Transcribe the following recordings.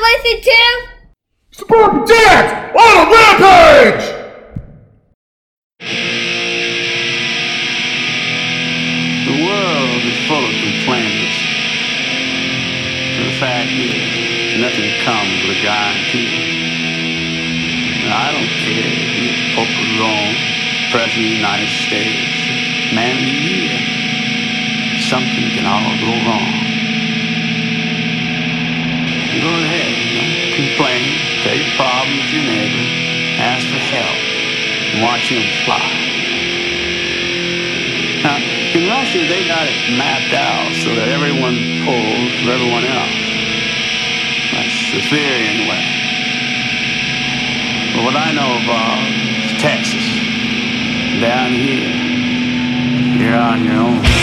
listen to? Suburban Dance on a rampage! The world is full of complainers. But the fact is, nothing comes with a guarantee. Now, I don't care if you're Pope of Rome, President of the United States, Man of the Year. Something can all go wrong. Go ahead, complain, tell your problems to your neighbor, ask for help, and watch him fly. Now, in Russia, they got it mapped out so that everyone pulls for everyone else. That's the theory, anyway. But what I know about is Texas. Down here, you're on your own.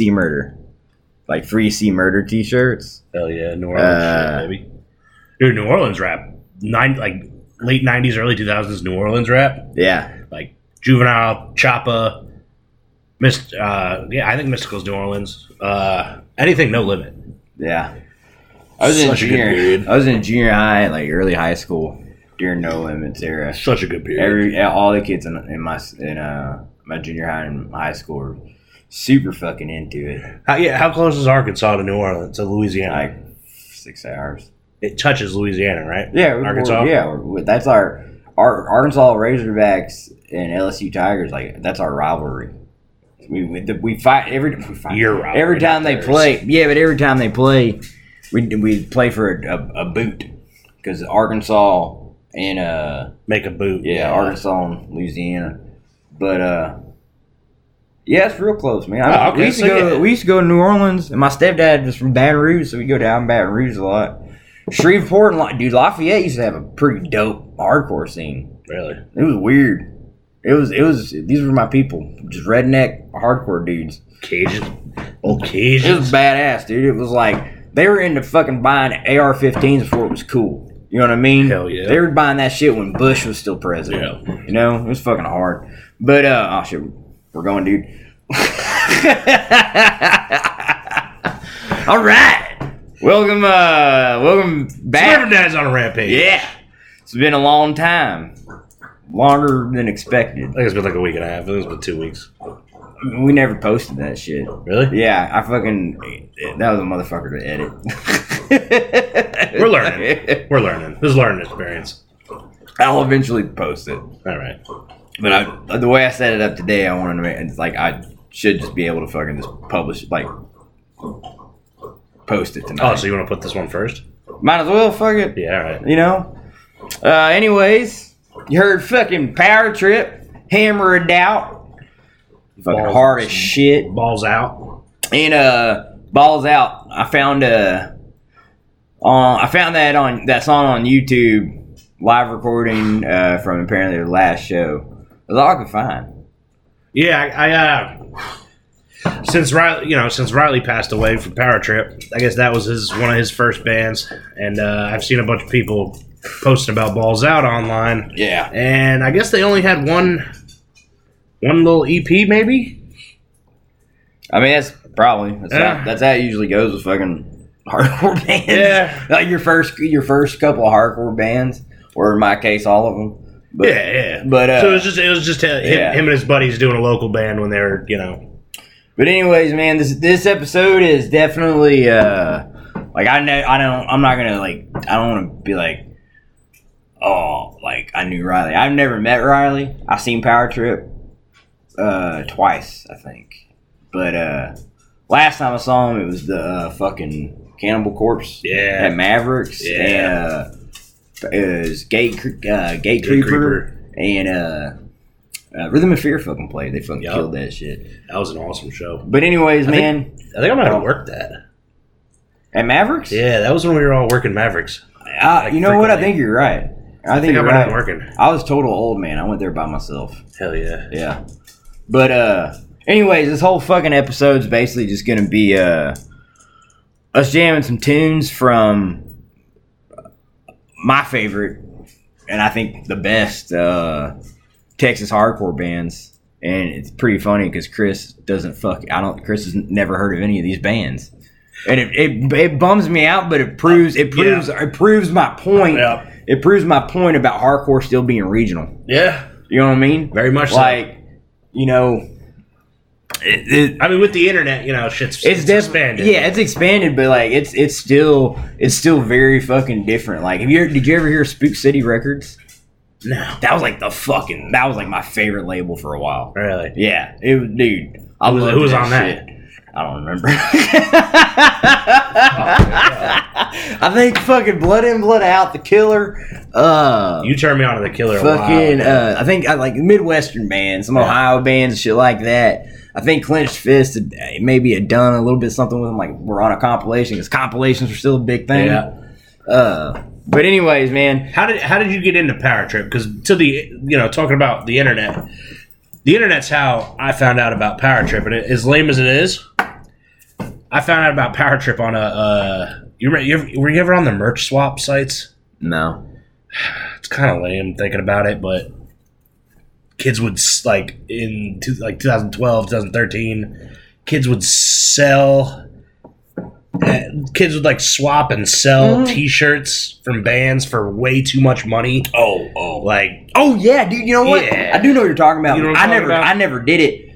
C Murder, like free C Murder T-shirts. Hell yeah, New Orleans Uh, shit, baby. Dude, New Orleans rap, nine like late '90s, early 2000s New Orleans rap, Yeah, like Juvenile, Choppa, Mist. Uh, yeah, I think Mystikal's New Orleans. Uh, anything, No Limit. yeah. I was in Such good junior. I was in junior high, like early high school during No Limits era. Such a good period. Every all the kids in, in my in uh my junior high and high school were super fucking into it. how, yeah, how close is Arkansas to New Orleans to Louisiana? Like six hours. it touches Louisiana, right? Yeah, we're- Arkansas. yeah, we're- that's our, our Arkansas Razorbacks and LSU Tigers. Like that's our rivalry. We we, we fight every we fight, rivalry, every time they theirs. play. Yeah, but every time they play, we we play for a, a, a boot because Arkansas and uh Make a boot. yeah Arkansas and Louisiana, but uh. Yeah, it's real close, man. I, Oh, okay, we used to so go. yeah. We used to go to New Orleans, and my stepdad was from Baton Rouge, so we go down Baton Rouge a lot. Shreveport and La- dude, Lafayette used to have a pretty dope hardcore scene. Really? It was weird. It was. It was. These were my people, just redneck hardcore dudes. Cajun. It Cajun. was badass, dude. It was like they were into fucking buying AR-15s before it was cool. You know what I mean? Hell yeah. They were buying that shit when Bush was still president. Yeah. You know, it was fucking hard. But uh, oh shit, we're going, dude. All right, welcome, uh, welcome back. Celebrity Dad's on a rampage. Yeah, it's been a long time, longer than expected. I think it's been like a week and a half. I think it's been two weeks. We never posted that shit. Really? Yeah, I fucking that was a motherfucker to edit. We're learning. We're learning. This is a learning experience. I'll eventually post it. All right. But I, the way I set it up today, I wanted to make it's like I should just be able to fucking just publish like post it tonight. Oh, so you want to put this one first? Might as well, fuck it. Yeah. All right. You know. Uh, anyways, you heard fucking Power Trip, Hammer of Doubt, fucking Balls- hard as shit, Balls out. and uh, balls out. I found uh, on I found that on that song on YouTube, live recording uh, from apparently the last show. That's all I could find. Yeah. I, I uh, since Riley, you know, since Riley passed away from Power Trip, I guess that was his one of his first bands, and uh, I've seen a bunch of people posting about Balls Out online, Yeah. and I guess they only had one, one little EP, maybe. I mean, that's probably that's, Yeah. how, that's how it usually goes with fucking hardcore bands. Yeah. like your first your first couple of hardcore bands, or in my case, all of them. But, yeah, yeah. but, uh, so it was just it was just him, yeah. him and his buddies doing a local band when they were, you know, But anyways, man, this this episode is definitely uh like I know I don't I'm not gonna like I don't want to be like oh like I knew Riley. I've never met Riley. I've seen Power Trip uh twice I think, but uh last time I saw him it was the uh, fucking Cannibal Corpse Yeah. at Mavericks Yeah. and uh, was Gate uh, Gate, Gate Creeper, Creeper. and uh. Uh, Rhythm of Fear fucking played. They fucking Yup. killed that shit. that was an awesome show. But anyways, I man, think- I think I'm gonna work that. at Mavericks, Yeah, that was when we were all working Mavericks. Uh, you know what? I think you're right. I, I think, I you're right. working. I was total old man. I went there by myself. Hell yeah. Yeah. But uh anyways, this whole fucking episode's basically just gonna be uh us jamming some tunes from my favorite and I think the best uh Texas hardcore bands. And it's pretty funny because Chris doesn't fuck. I don't. Chris has never heard of any of these bands, and it, it, it bums me out. But it proves it proves it proves my point. Yeah. It proves my point about hardcore still being regional. Yeah. You know what I mean? Very much so. like you know it, it, I mean, with the internet, you know, shit's it's, it's, expanded. yeah it's expanded but like it's it's still it's still very fucking different like have you did you ever hear spook city records No. that was like the fucking that was like my favorite label for a while Really? yeah it was dude I Who was- who was on that? I don't remember. I think fucking Blood In Blood Out, The Killer. Uh, You turned me on to the killer. a fucking uh, I think I like Midwestern bands, some Yeah. Ohio bands, shit like that. I think Clenched Fist maybe had done a little bit something with them. Like we're on a compilation because compilations are still a big thing. Yeah. Uh, but anyways, man, How did how did you get into Power Trip? Because to the you know talking about the internet, the internet's how I found out about Power Trip, and it, as lame as it is, I found out about Power Trip on a. Uh, you, remember, you ever, were you ever on the merch swap sites? No. It's kind of lame thinking about it, but kids would like in two, like 2012, 2013, kids would sell. uh, Kids would like swap and sell T-shirts from bands for way too much money. Oh, oh. Like Oh yeah, dude. You know what? Yeah. I do know what you're talking about. You know what I I'm talking never, about? I never did it.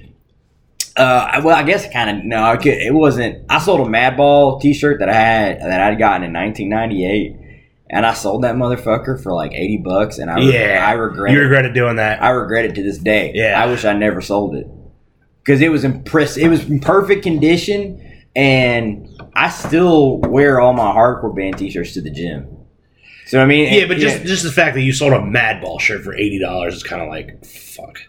Uh, well, I guess kind of no. It wasn't. I sold a Madball T-shirt that I had that I'd gotten in 1998, and I sold that motherfucker for like 80 bucks, and I yeah, I regret it. you it. regretted doing that. I regret it to this day. Yeah. I wish I never sold it because it was impress. It was in perfect condition, and I still wear all my hardcore band T-shirts to the gym. So I mean, yeah, but just just the fact that you sold a Madball shirt for eighty dollars is kind of like fuck.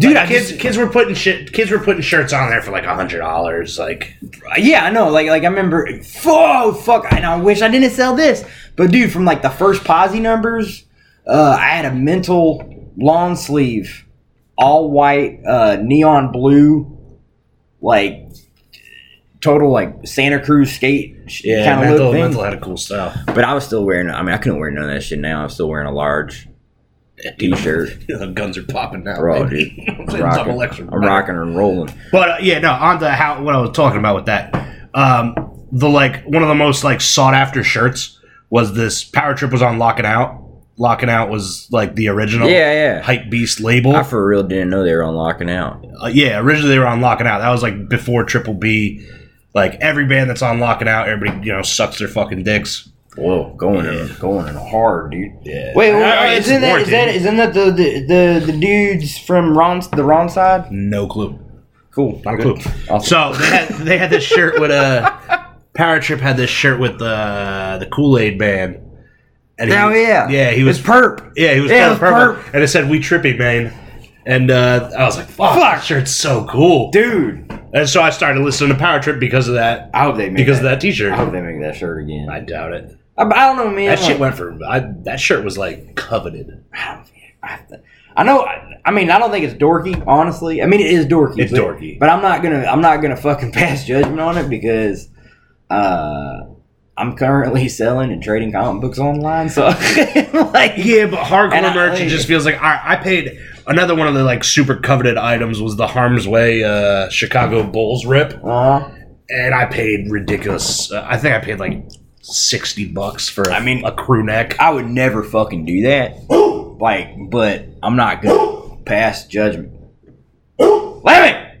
Dude, Like, kids just, kids were putting shit kids were putting shirts on there for like hundred dollars. Like Yeah, I know. Like, like I remember. Oh fuck! And I wish I didn't sell this. But dude, from like the first posse numbers, uh, I had a mental long sleeve, all white, uh, neon blue, like total like Santa Cruz skate yeah, kind of mental, look thing. mental had a cool style. But I was still wearing. I mean, I couldn't wear none of that shit now. I'm still wearing a large t-shirt. guns are popping now. Bro, baby. dude, I'm Double rocking, I'm rocking and rolling. But uh, yeah, no, on to how what I was talking about with that. Um, the like one of the most like sought after shirts was this Power Trip was on Lockin' Out. Lockin' Out was like the original Yeah, yeah. Hype Beast label. I for real didn't know they were on Lockin' out. Uh, yeah, originally they were on Lockin' Out. That was like before Triple B. Like every band that's on Lockin' Out, everybody you know sucks their fucking dicks. Whoa, going in, going in hard, dude. Yeah. Wait, wait, Uh, wait it's isn't that, is that isn't that the the, the, the dudes from Ron the wrong side? No clue. Cool, Not a good. clue. Awesome. So they had they had this shirt with a Power Trip had this shirt with the the Kool Aid band. And Oh yeah, yeah, he was It's perp. Yeah, he was Yeah, yeah, it was purple, and it said "We Trippy Man," and uh, I was like, "Fuck, that shirt's so cool!" dude. And so I started listening to Power Trip because of that, I hope they make because that. of that T-shirt. I hope they make that shirt again. I I, doubt it. I, don't know, man. That shit went for I, that shirt was like coveted. I, don't- I know. I, I mean, I don't think it's dorky. Honestly, I mean, it is dorky. It's but, dorky. but I'm not gonna. I'm not gonna fucking pass judgment on it because uh, I'm currently selling and trading comic books online. So, like, Yeah, but hardcore I- merch it just feels like I, I paid another one of the like super coveted items was the Harm's Way uh, Chicago Bulls rip, uh, and I paid ridiculous. Uh, I think I paid like sixty bucks for. I mean- a crew neck. I would never fucking do that. Like, but I'm not gonna pass judgment. Lemmy,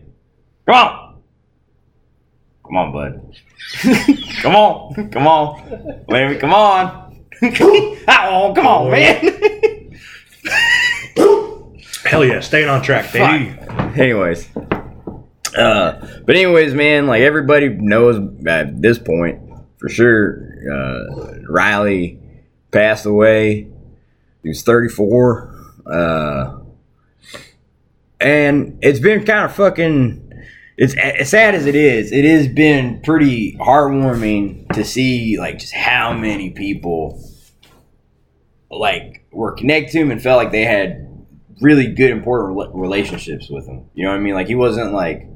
come on, come on, bud. come on, come on, Lemmy, come on. oh, come on, man. Hell yeah, staying on track, baby. anyways, uh, but anyways, man, like everybody knows at this point for sure. Uh, Riley passed away. He was 34. Uh, and it's been kind of fucking. It's as sad as it is. It has been pretty heartwarming to see like just how many people like were connected to him and felt like they had really good important relationships with him. You know what I mean? Like he wasn't like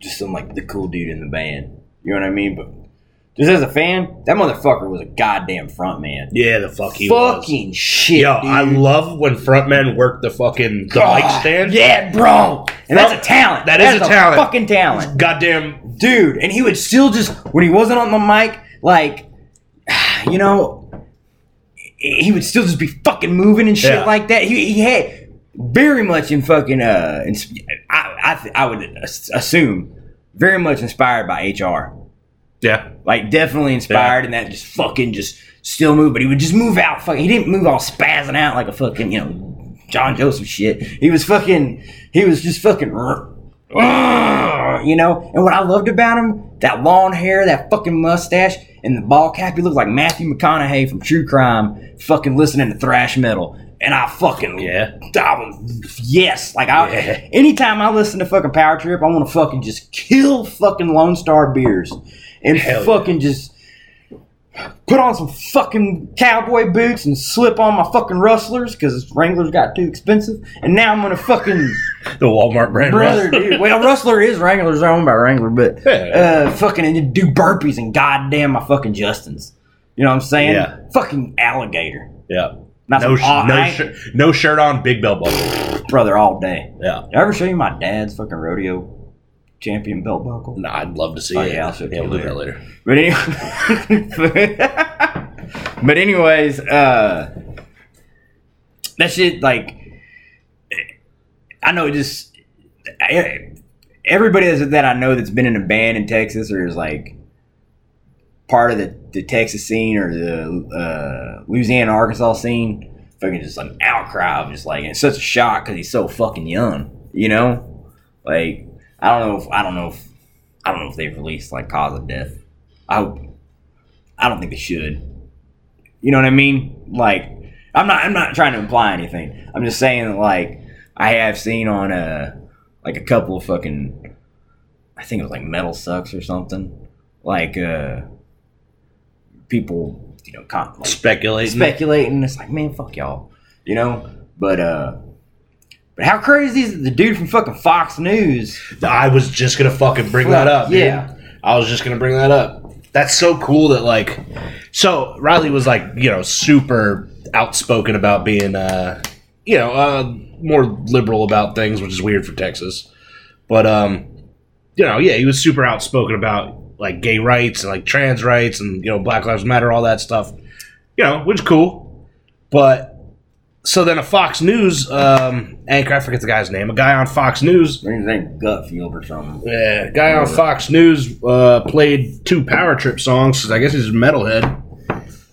just some like the cool dude in the band. You know what I mean? But just as a fan, that motherfucker was a goddamn front man. Yeah, the fuck he was. Fucking shit, Yo, dude. I love when frontmen work the fucking the God, mic stand. Yeah, bro. And that's a talent. That is That's a talent. Fucking talent. Goddamn. dude. And he would still just when he wasn't on the mic, like you know, he would still just be fucking moving and shit Yeah. like that. He, he had very much in fucking uh, ins- I I, th- I would assume very much inspired by HR. Yeah. Like definitely inspired, and that just fucking just still move. But he would just move out. Fucking, he didn't move all spazzing out like a fucking you know John Joseph shit. He was fucking. He was just fucking. Ah, you know, and what I loved about him, that long hair, that fucking mustache, and the ball cap, he looked like Matthew McConaughey from True Crime, fucking listening to thrash metal. And I fucking Yeah. I was, yes, like I. Yeah. Anytime I listen to fucking Power Trip, I want to fucking just kill fucking Lone Star beers and Hell yeah. fucking just put on some fucking cowboy boots and slip on my fucking rustlers because Wranglers got too expensive. And now I'm gonna fucking The Walmart brand. brother, dude. Well, Rustler is Wranglers owned by Wrangler, but Yeah. uh, fucking and do burpees and goddamn my fucking Justins. You know what I'm saying? Yeah. Fucking alligator. Yeah. No, sh- no, shirt, no shirt on, big belt buckle. brother all day. Yeah. Did I ever show you my dad's fucking rodeo champion belt buckle? No, I'd love to see Oh, it. yeah, I'll show yeah, we'll do that later. But anyway, but anyways, uh, that shit like I know it just everybody that I know that's been in a band in Texas or is like part of the, the Texas scene or the uh, Louisiana Arkansas scene. Fucking just an outcry of just like it's such a shock because he's so fucking young, you know. Like I don't know if I don't know if I don't know if they've released like cause of death. I hope. I don't think they should. You know what I mean? Like, I'm not. I'm not trying to imply anything. I'm just saying that, like, I have seen on a like a couple of fucking. I think it was like Metal Sucks or something. Like, uh, people, you know, con- like, Speculating. speculating. It's like, man, fuck y'all, you know. But uh, but how crazy is it? The dude from fucking Fox News. I was just gonna fucking bring that up. dude. Yeah. I was just gonna bring that up. That's so cool that like, so Riley was like, you know, super outspoken about being, uh, you know, uh, more liberal about things, which is weird for Texas. But um, you know, yeah, he was super outspoken about like gay rights and like trans rights and you know Black Lives Matter, all that stuff. You know, which is cool. But so then a Fox News um, anchor, I forget the guy's name, a guy on Fox News His name Gutfeld or something. yeah, guy on Fox News uh, played two Power Trip songs because I guess he's a metalhead,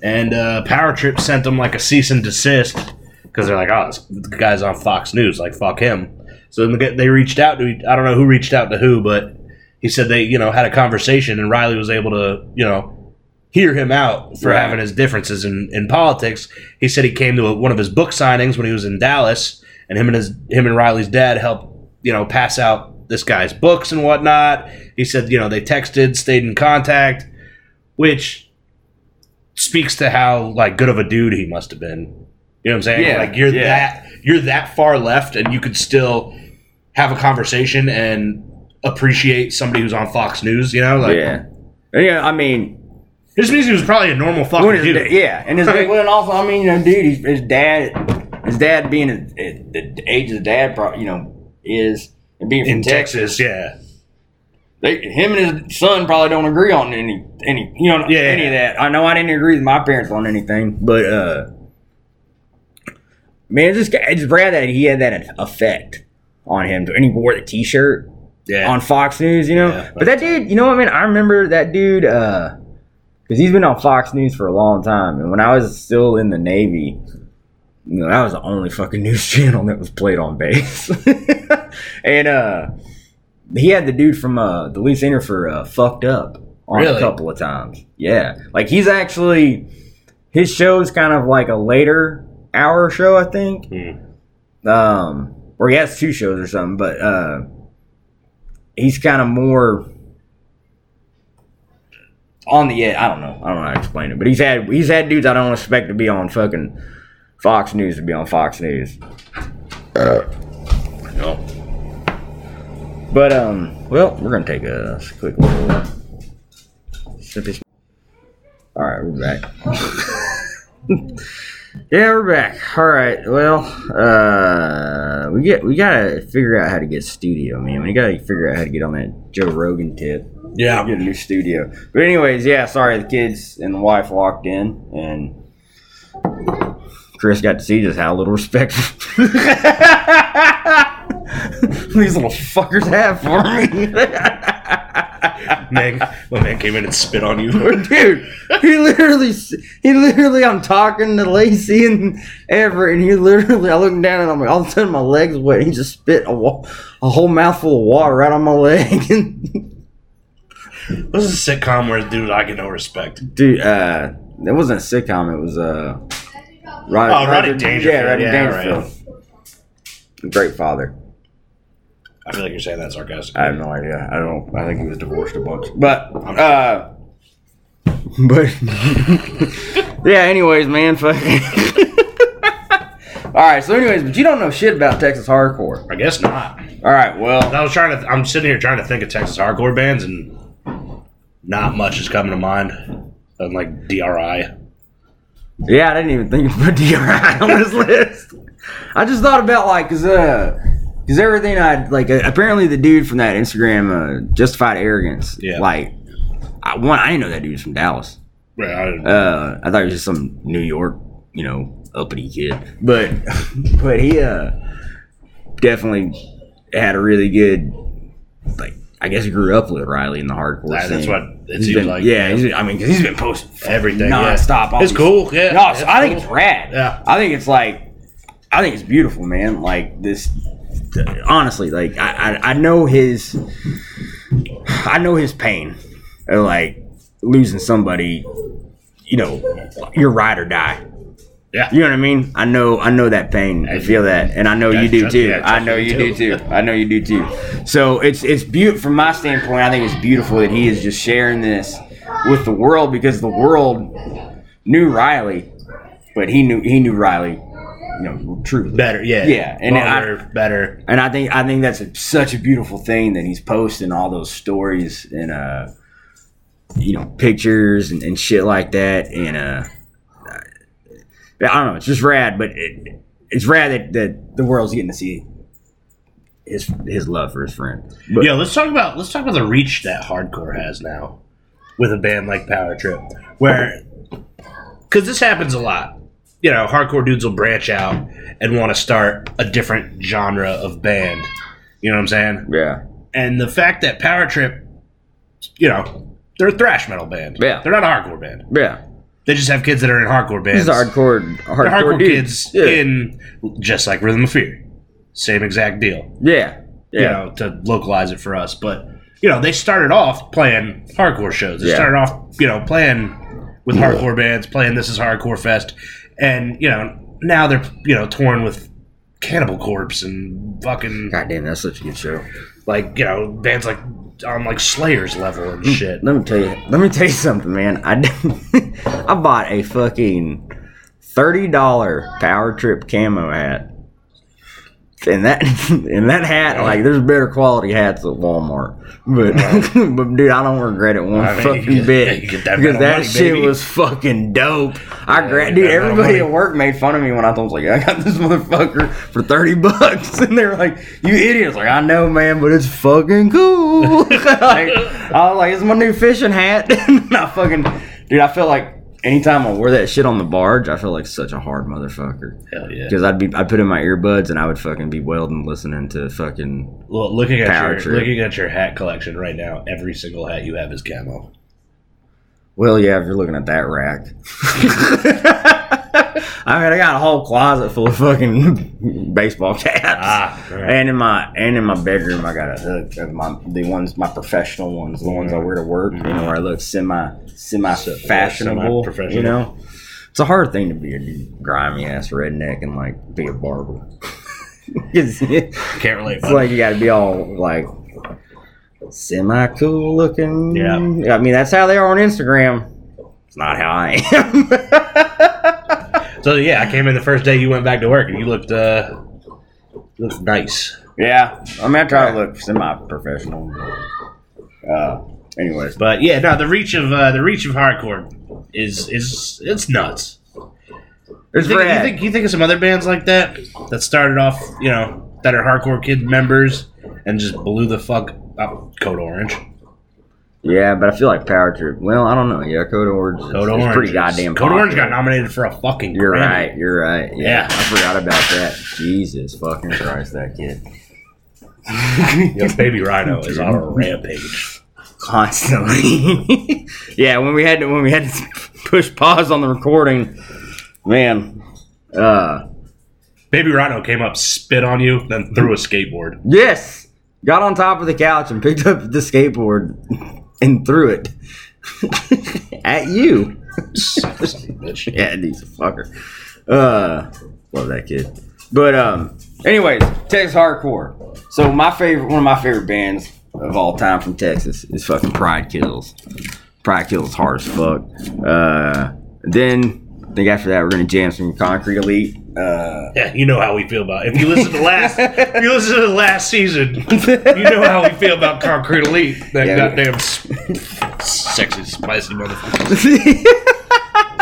and uh, Power Trip sent them like a cease and desist because they're like, "Oh, the guy's on Fox News, like fuck him." So they reached out to I don't know who reached out to who, but he said they you know had a conversation and Riley was able to you know hear him out for Right. having his differences in, in politics. He said he came to a, one of his book signings when he was in Dallas, and him and his him and Riley's dad helped you know pass out this guy's books and whatnot. He said you know they texted, stayed in contact, which speaks to how like good of a dude he must have been. You know what I'm saying? Yeah, like you're yeah. that you're that far left, and you could still have a conversation and appreciate somebody who's on Fox News. You know, like yeah. Yeah, I mean, this means he was probably a normal fucking his, dude. yeah, and his well, and also, I mean, you know, dude, his, his dad, his dad being his, the age of his dad, pro- you know, is and being from in Texas, yeah. they, him and his son probably don't agree on any any you know Yeah. any of that. I know I didn't agree with my parents on anything, but uh, man, it's just it's rad that he had that effect on him, and he wore the T-shirt Yeah. on Fox News, you know. Yeah. but that dude, you know what I mean? I remember that dude uh because he's been on Fox News for a long time, and when I was still in the Navy, you know, that was the only fucking news channel that was played on base. and uh he had the dude from uh the lead singer for uh Fucked Up on Really? a couple of times. Yeah. Like he's actually his show is kind of like a later hour show, I think. Hmm. Um or he has two shows or something, but uh he's kind of more on the edge. I don't know. I don't know how to explain it, but he's had he's had dudes I don't expect to be on fucking Fox News to be on Fox News. No. But um, well, we're gonna take a quick little sip. All right, we're back. yeah, we're back. All right. Well, uh, we get we gotta figure out how to get studio, man. We gotta figure out how to get on that Joe Rogan tip. Yeah. Get a new studio. But anyways, yeah. Sorry, the kids and the wife walked in, and Chris got to see just how little respect these little fuckers have for me. Man, my man came in and spit on you. Dude, he literally, he literally, I'm talking to Lacey and Everett, and he literally, I look down and I'm like, all of a sudden my leg's wet. He just spit a, a whole mouthful of water right on my leg. This is a sitcom where dude I get no respect. Dude, uh, it wasn't a sitcom. It was uh, Rod, Oh, Rodney Dangerfield. Yeah, Rodney Yeah, Dangerfield. Great father. I feel like you're saying that sarcastically. I have no idea. I don't. I think he was divorced a bunch. But uh, But yeah, anyways, man, fuck. All right, so anyways, but you don't know shit about Texas hardcore. I guess not. All right, well, I was trying to. I'm sitting here trying to think of Texas hardcore bands, and not much is coming to mind. I'm like DRI. yeah, I didn't even think of DRI on this list. I just thought about like, cause uh, cause everything I like. Uh, apparently, the dude from that Instagram, uh, Justified Arrogance, Yeah. like, I one, I didn't know that dude was from Dallas. Yeah, Uh, I thought he was just some New York, you know, uppity kid. But but he uh definitely had a really good like I guess he grew up with Riley in the hardcore That- that's scene. what it He's seems been- like. Yeah, he's, I mean, because he's been posting Everything, yeah. nonstop. all It's these- cool, yeah. No, It's I think cool. it's rad. Yeah. I think it's like, I think it's beautiful, man. Like this, honestly, like I, I, I know his, I know his pain, of like losing somebody. You know, your ride or die. Yeah. You know what I mean? I know, I know that pain. I feel that, and I know you do too. I know you do too. I know you do too. So it's it's beautiful from my standpoint. I think it's beautiful that he is just sharing this with the world because the world knew Riley, but he knew he knew Riley, you know, truly. better. Yeah, Yeah, and I- better. And I think I think that's a, such a beautiful thing that he's posting all those stories and uh, you know, pictures and, and shit like that. And uh, I don't know, it's just rad. But it, it's rad that, that the world's getting to see his his love for his friend. But, Yeah, let's talk about let's talk about the reach that hardcore has now with a band like Power Trip, where because this happens a lot. You know, hardcore dudes will branch out and want to start a different genre of band. You know what I'm saying? yeah, And the fact that Power Trip, you know, they're a thrash metal band. Yeah. they're not a hardcore band. yeah. They just have kids that are in hardcore bands. These are hardcore, hardcore, hardcore kids Yeah. in just like Rhythm of Fear. Same exact deal. yeah, yeah. you know, to localize it for us. But you know, they started off playing hardcore shows. They Yeah. started off, you know, playing with hardcore bands, playing This Is Hardcore Fest, and you know, now they're you know torn with Cannibal Corpse and fucking God damn, that's such a good show. like you know bands like on like Slayer's level and hmm, shit. Let me tell you. Let me tell you something, man. I I bought a fucking thirty dollar Power Trip camo hat, and that and that hat, like, there's better quality hats at Walmart. But but dude, I don't regret it one I mean, fucking get- bit because that money, shit baby. was fucking dope. I Yeah, gra- dude, get that metal everybody at work made fun of me when I told them like, I got this motherfucker for thirty bucks, and they were like, "You idiots!" Like, I know, man, but it's fucking cool. like, I was like, "It's my new fishing hat." and I fucking, dude, I feel like anytime I wore that shit on the barge, I feel like such a hard motherfucker Hell yeah! because I'd be, I'd put in my earbuds and I would fucking be welding, listening to fucking. Well, looking at your Trip. looking at your hat collection right now, every single hat you have is camo. Well, yeah, if you're looking at that rack. I mean, I got a whole closet full of fucking baseball caps. Ah. And in my and in my bedroom, I got a of my the ones my professional ones, the ones I wear to work. You know, where I look semi semi fashionable. You know, it's a hard thing to be a grimy ass redneck and like be a barber. it's it's Can't relate. buddy. like you got to be all like semi cool looking. Yeah. I mean that's how they are on Instagram. It's not how I am. So yeah, I came in the first day you went back to work, and you looked uh, looked nice. yeah, I mean I try to look semi professional. Uh, anyways, But yeah, no, the reach of uh, the reach of hardcore is is it's nuts. You think, you think you think of some other bands like that that started off, you know, that are hardcore kid members and just blew the fuck up. Code Orange, Yeah, but I feel like Power Trip. Well, I don't know. Yeah, Code Orange. Is, Code is Orange, pretty goddamn. Code Orange got nominated for a fucking. You're Grammy. right. You're right. Yeah, Yeah. I forgot about that. Jesus fucking Christ, that kid. Yo, Baby Rhino is on a rampage. Constantly. yeah, when we had to when we had to push pause on the recording, man. Uh, Baby Rhino came up, spit on you, then threw a skateboard. yes, got on top of the couch and picked up the skateboard and threw it at you. Son of a bitch. Yeah, he's a fucker. Uh, love that kid. But um, anyways, Texas hardcore. So my favorite, one of my favorite bands of all time from Texas is fucking Pride Kills. Pride kills hard as fuck. Uh, then I think after that we're gonna jam some Concrete Elite. Uh, Yeah, you know how we feel about. It. If you listen to last, if you listen to the last season, you know how we feel about Concrete Elite. That Yeah. goddamn sexy, spicy motherfucker.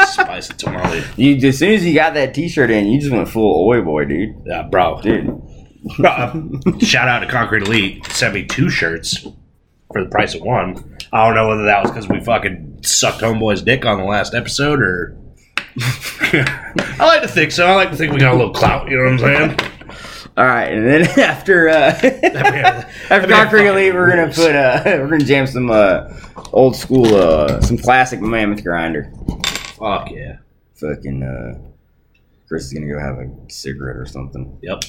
spicy tamale. you as soon as you got that T-shirt in, you just went full oi boy, dude. Yeah, bro. Dude, Uh, Shout out to Concrete Elite. Sent me two shirts for the price of one. I don't know whether that was because we fucking sucked homeboy's dick on the last episode or. I like to think so. I like to think we got a little clout. You know what I'm saying? all right, and then after uh, after Concrete Elite, we're gonna put uh, we're gonna jam some uh, old school uh, some classic Mammoth Grinder. Fuck yeah. Fucking uh, Chris is gonna go have a cigarette or something. Yep.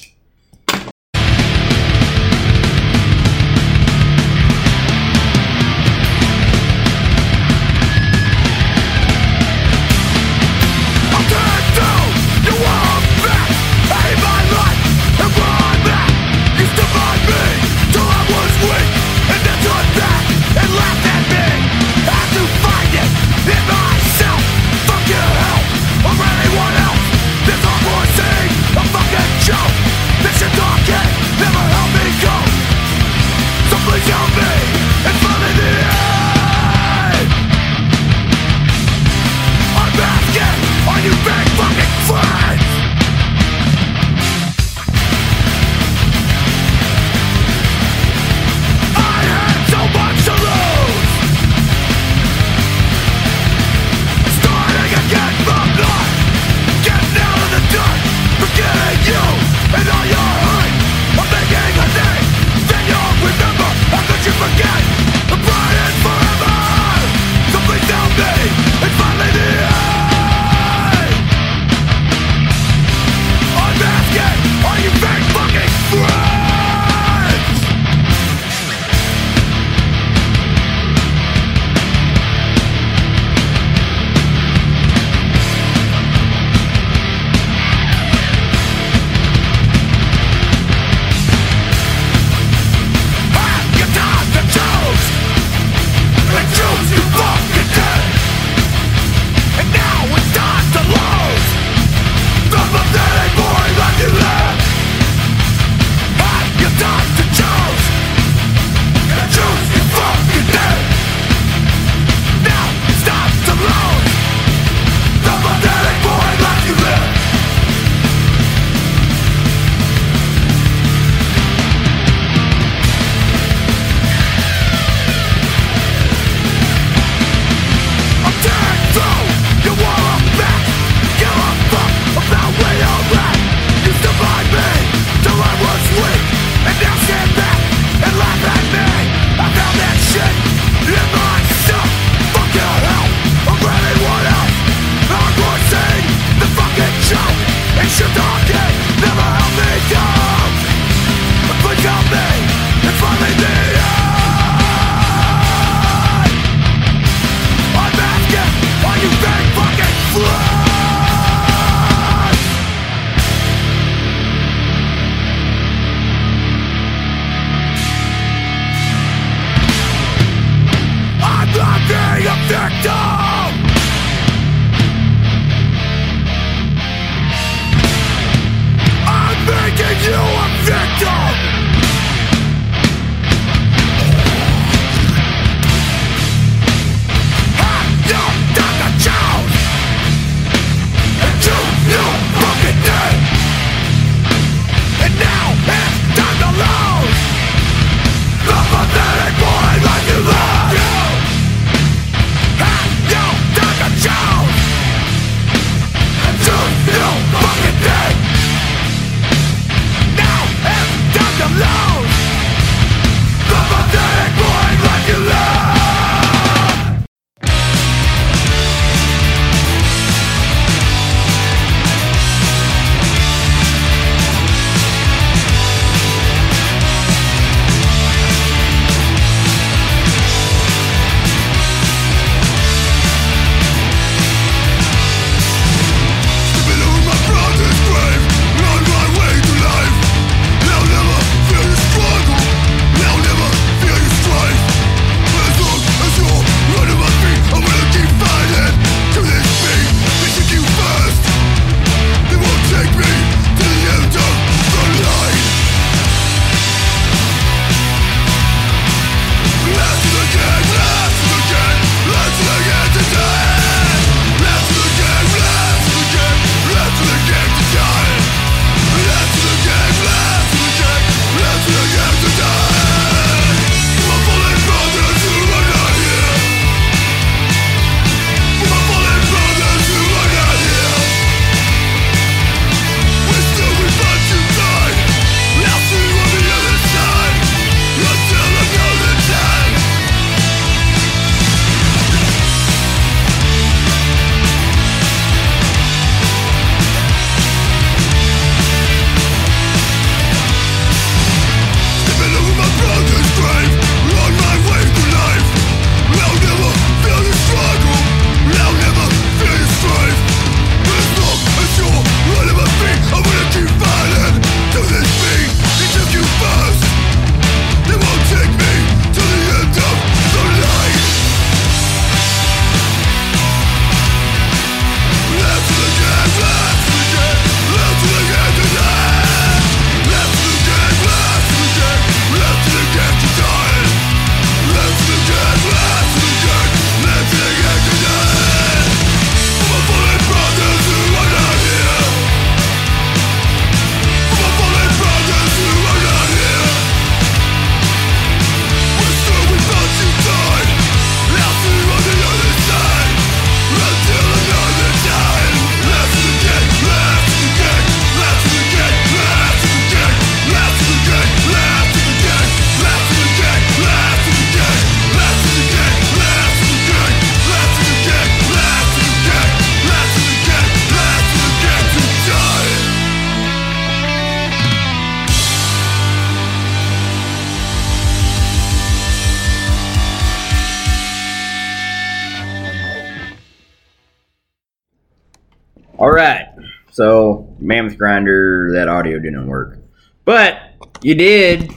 Audio didn't work. But you did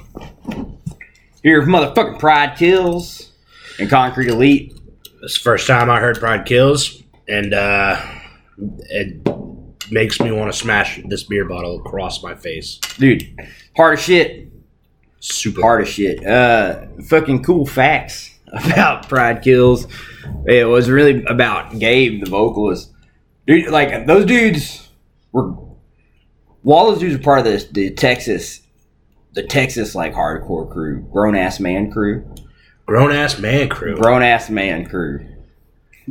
hear of motherfucking Pride Kills and Concrete Elite. It's the first time I heard Pride Kills, and uh, it makes me want to smash this beer bottle across my face. Dude, hard as shit. Super Hard as shit. Uh, fucking cool facts about Pride Kills. It was really about Gabe, the vocalist. Dude, like, those dudes were. Those dudes are part of this, the Texas, the Texas, like, hardcore crew, grown ass man crew. grown ass man crew. grown ass man crew.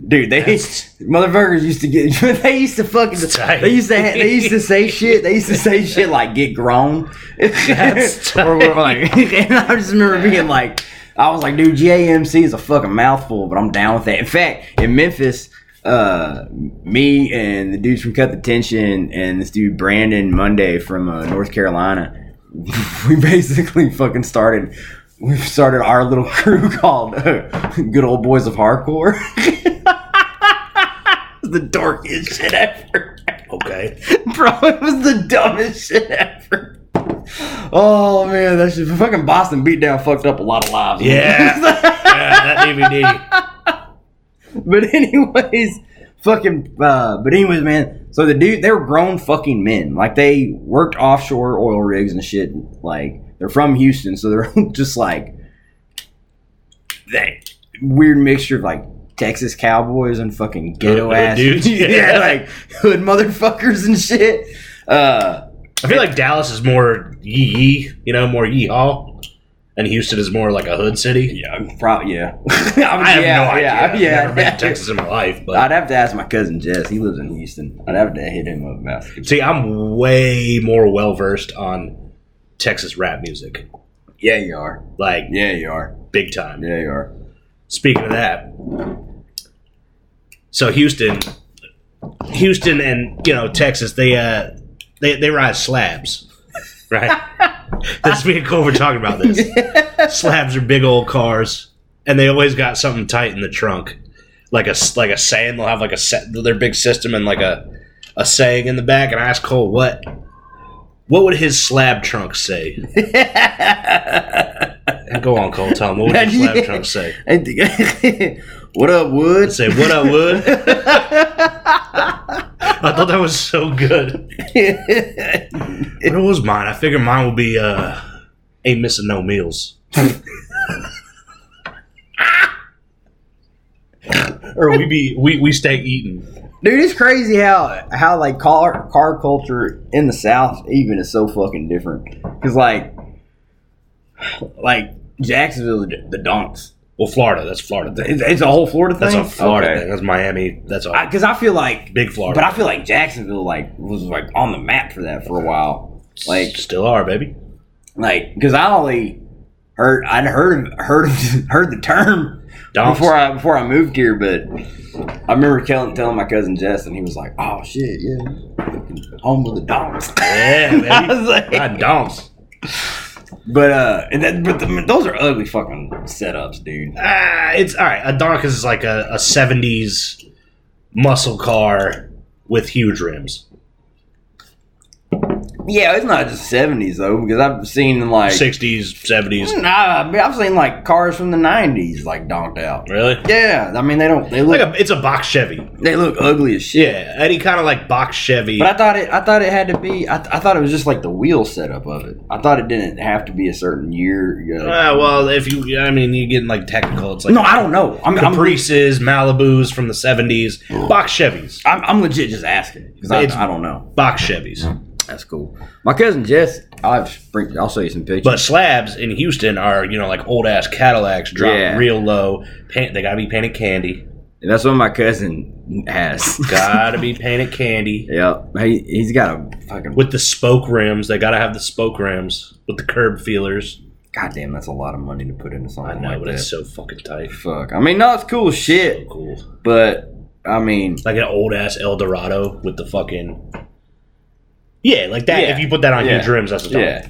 Dude, they That's- motherfuckers used to get. They used to fucking. They used to. They used to say shit. They used to say shit like "get grown." That's or, or like, and I just remember being like, I was like, dude, GAMC is a fucking mouthful, but I'm down with that. In fact, in Memphis, uh, me and the dudes from Cut the Tension and this dude Brandon Monday from uh, North Carolina, we basically fucking started. We started our little crew called uh, Good Old Boys of Hardcore. the darkest shit ever. Okay. Bro, it was the dumbest shit ever. Oh man, that shit fucking Boston beatdown fucked up a lot of lives. Yeah. yeah, that DVD. but anyways, fucking uh but anyways, man, so the dude they were grown fucking men. Like they worked offshore oil rigs and shit. Like they're from Houston, so they're just like that weird mixture of like Texas cowboys and fucking ghetto Hood ass dudes? yeah, Yeah. like hood motherfuckers and shit. Uh I feel like Dallas is more yee yee, you know, more yee haw, and Houston is more like a hood city. yeah, probably yeah. I, I have yeah, no idea. Yeah, I've yeah, never been to Texas in my life, but I'd have to ask my cousin Jess. He lives in Houston. I'd have to hit him up about see, I'm way more well versed on Texas rap music, Yeah, you are. like Yeah, you are. big time. Yeah, you are. Speaking of that, so Houston, Houston, and you know Texas, they uh they they ride slabs, right? That's me and Cole were talking about this. Slabs are big old cars, and they always got something tight in the trunk, like a like a saying. They'll have like a set their big system and like a a saying in the back. And I asked Cole what what would his slab trunk say? Go on, Cole. Tell him what would his slab trunk say. what up, Wood? Say what up, would. I thought that was so good. What was mine? I figured mine would be uh ain't missing no meals. or we be we, we stay eating. Dude, it's crazy how how like car car culture in the South even is so fucking different. Cause like, like Jacksonville, the, the donks. Well, Florida, that's Florida thing. It's, it's a whole Florida thing. That's a Florida Okay. thing. That's Miami. That's all. Because I, feel like, Big Florida. but I feel like Jacksonville like was like on the map for that for a while. Like, still are, baby. like because I only heard I'd heard heard heard the term Donks. before I before I moved here, but I remember telling telling my cousin Jess, and he was like, "Oh shit, yeah, home of the donks." Yeah, baby. I was like- God, donks. But uh, and that, but the, those are ugly fucking setups, dude. Ah, it's all right. A donk is like a, a 70s muscle car with huge rims. Yeah, it's not just seventies though, because I've seen like 60s, 70s. nah, I mean, I've seen like cars from the nineties like donked out. Really? Yeah, I mean they don't they look Like a, it's a box Chevy. they look ugly as shit. Yeah, any kind of like box Chevy. But I thought it. I thought it had to be. I, I thought it was just like the wheel setup of it. I thought it didn't have to be a certain year. You know. Ah, well, if you, I mean, you're getting like technical. It's like no, I don't know. I'm, I'm, Caprices, Malibus from the 70s, box Chevys, I'm, I'm legit just asking because I, I don't know. box Chevys. That's cool. My cousin Jess. I'll bring. I'll show you some pictures. But slabs in Houston are, you know, like old ass Cadillacs, drop Yeah. real low. Paint, they gotta be painted candy. And that's what my cousin has. Gotta be painted candy. Yep. He he's got a fucking. With the spoke rims, they gotta have the spoke rims with the curb feelers. goddamn, that's a lot of money to put into I something know, like but that. it's so fucking tight. Fuck. I mean, no, it's cool shit, Cool. but I mean, Like an old ass Eldorado with the fucking. Yeah, like that. Yeah. If you put that on Yeah. huge rims, that's a dog. yeah. Is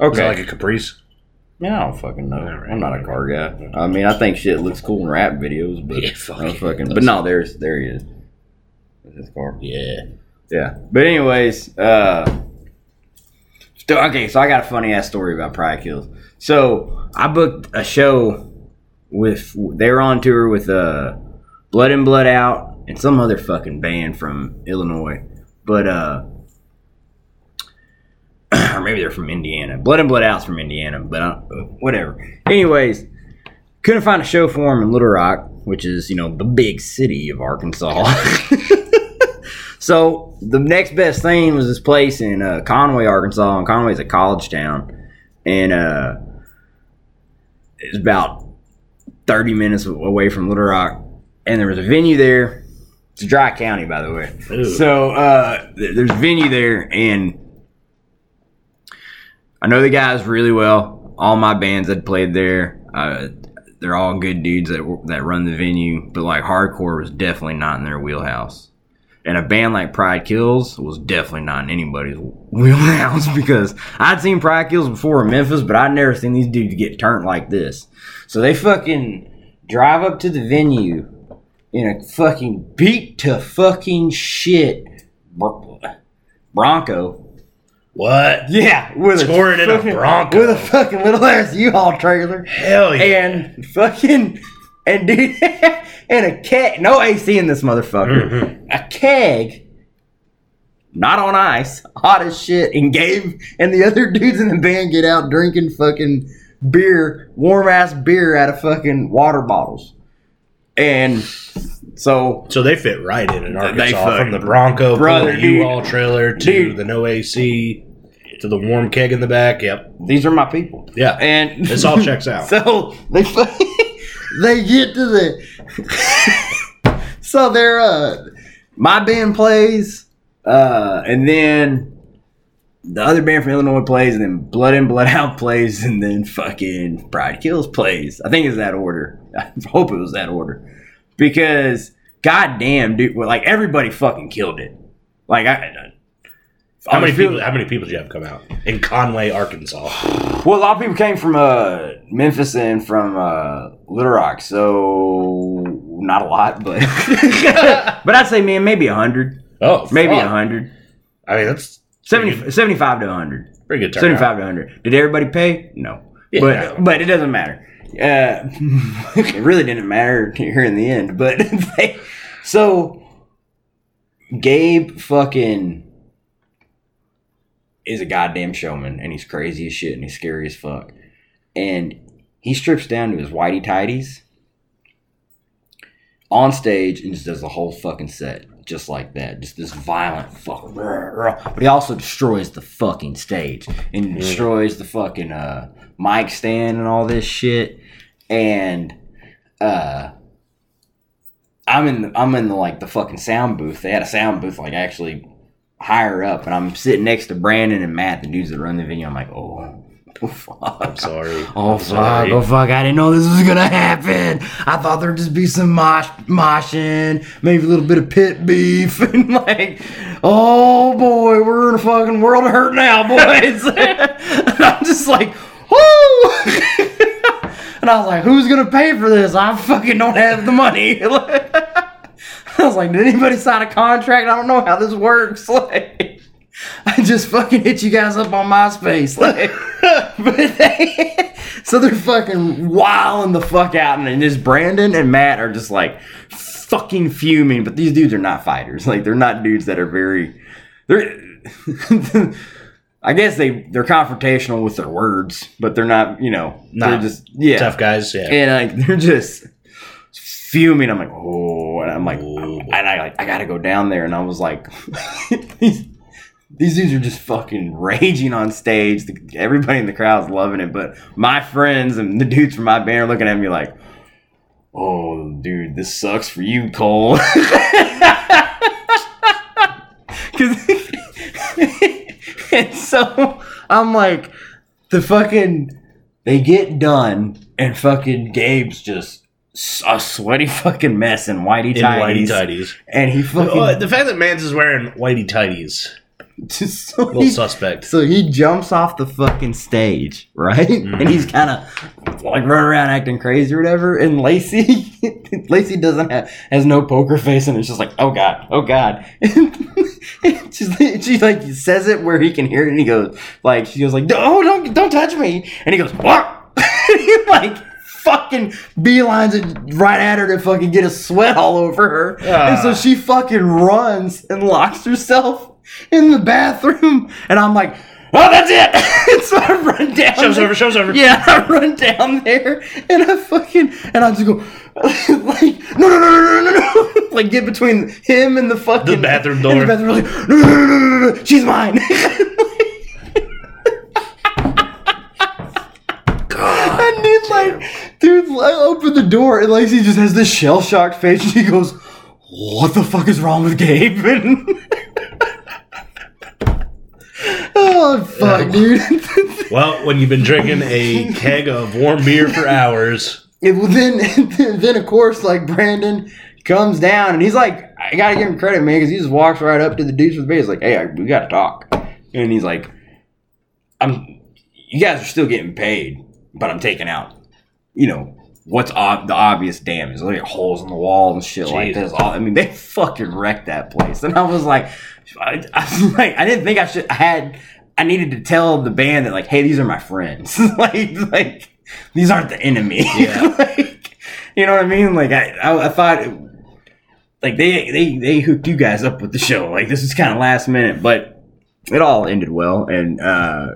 Okay. that like a Caprice? Yeah, I don't fucking know. Alright. I'm not a car guy. I mean, I think shit looks cool in rap videos, but Yeah, fuck I don't it. fucking. But no, there's there he is. That's his car. Yeah. Yeah. But anyways, uh still okay, so I got a funny ass story about Pride Kills. So I booked a show with they were on tour with uh Blood in Blood Out and some other fucking band from Illinois. But uh or maybe they're from Indiana. Blood in Blood Out's from Indiana, but uh, whatever. Anyways, couldn't find a show for him in Little Rock, which is, you know, the big city of Arkansas. So the next best thing was this place in uh, Conway, Arkansas, and Conway's a college town, and uh, it's about thirty minutes away from Little Rock, and there was a venue there. It's a dry county, by the way. Ooh. So uh, th- there's a venue there, and I know the guys really well. All my bands that played there, uh, they're all good dudes that that run the venue. But like hardcore was definitely not in their wheelhouse. And a band like Pride Kills was definitely not in anybody's wheelhouse because I'd seen Pride Kills before in Memphis, but I'd never seen these dudes get turned like this. So they fucking drive up to the venue in a fucking beat to fucking shit Bronco. What? Yeah, with Touring in a fucking- Bronco. with a fucking little ass U-Haul trailer Hell yeah. and fucking and dude and a keg. No AC in this motherfucker. Mhm. A keg, not on ice, hot as shit. And Gabe and the other dudes in the band get out drinking fucking beer, warm ass beer out of fucking water bottles. And so So they fit right in in Arkansas from the Bronco, Brother, brother, dude. U-Haul trailer to Dude. the no AC to the warm keg in the back. Yep. these are my people. Yeah. And This all checks out. So they they get to the so they're uh my band plays uh and then the other band from Illinois plays and then Blood in Blood Out plays and then fucking Pride Kills plays. I think it's that order. I hope it was that order because goddamn dude, well, like everybody fucking killed it. Like I. How I'm many people? How many people did you have come out in Conway, Arkansas? Well, a lot of people came from uh, Memphis and from uh, Little Rock, so not a lot, but but I'd say man maybe a hundred, Oh, maybe a hundred. I mean, that's 70, 75 to hundred. pretty good turnout. 75 to hundred. Did everybody pay? No, Yeah. but but it doesn't matter. Uh, it really didn't matter here in the end, but they, so Gabe fucking is a goddamn showman and he's crazy as shit and he's scary as fuck. And he strips down to his whitey tighties on stage and just does the whole fucking set just like that. Just this violent fucking but he also destroys the fucking stage and destroys the fucking uh mic stand and all this shit. And uh I'm in the, I'm in the like the fucking sound booth. They had a sound booth like actually higher up, and I'm sitting next to Brandon and Matt, the dudes that run the venue. I'm like, oh, oh fuck. I'm sorry. Oh I'm fuck! sorry. Oh fuck! I didn't know this was gonna happen. I thought there'd just be some mosh, moshing, maybe a little bit of pit beef, and like, oh boy, we're in a fucking world of hurt now, boys. and I'm just like, whoo! and I was like, who's gonna pay for this? I fucking don't have the money. I was like, did anybody sign a contract? I don't know how this works. Like, I just fucking hit you guys up on MySpace. Like, but they, so they're fucking wilding the fuck out, and then just Brandon and Matt are just like fucking fuming. But these dudes are not fighters. Like, they're not dudes that are very. They're. I guess they they're confrontational with their words, but they're not. You know, they're Not just yeah Tough guys. Yeah. and like they're just fuming. I'm like, oh, and I'm like, Oh, and I like, I gotta go down there, and I was like, these these dudes are just fucking raging on stage. The, everybody in the crowd's loving it, but my friends and the dudes from my band are looking at me like, oh, dude, this sucks for you, Cole. And so I'm like, the fucking they get done and fucking Gabe's just a sweaty fucking mess in whitey in whitey tighties, tighties. and he uh, fucking Oh, the fact that Mans is wearing whitey tighties, so a little he, suspect. so he jumps off the fucking stage, right? Mm-hmm. And he's kind of like run around acting crazy or whatever. And Lacey, Lacey doesn't have has no poker face, and it's just like, oh god, oh god. she's like, she like says it where he can hear it, and he goes like, she goes like, oh don't don't touch me, and he goes what? he like fucking beelines it right at her to fucking get a sweat all over her, and so she fucking runs and locks herself in the bathroom, and I'm like. Oh, that's it! so I run down. Show's there. over. Show's over. Yeah, I run down there and I fucking and I just go like no no no no no no like get between him and the fucking The bathroom door. The bathroom like no no no no no no no she's mine. God, I need like dude I open the door and Lacey just has this shell shocked face and she goes what the fuck is wrong with Gabe? Oh fuck dude. Well, when you've been drinking a keg of warm beer for hours, Yeah, well, then, then of course, like Brandon comes down and he's like, I gotta give him credit, man, because he just walks right up to the dudes with the beer. He's like, hey, I, we gotta talk. And he's like, I'm, you guys are still getting paid, but I'm taking out, you know, what's ob- the obvious damage, Look at holes in the wall and shit like Jesus. this. All, I mean, they fucking wrecked that place. And I was like, I, I was like, I didn't think I should. I had, I needed to tell the band that like, hey, these are my friends. like, like these aren't the enemy. Yeah. like, you know what I mean? Like, I, I, I thought. It, like they, they they hooked you guys up with the show. Like this is kind of last minute, but it all ended well. And uh,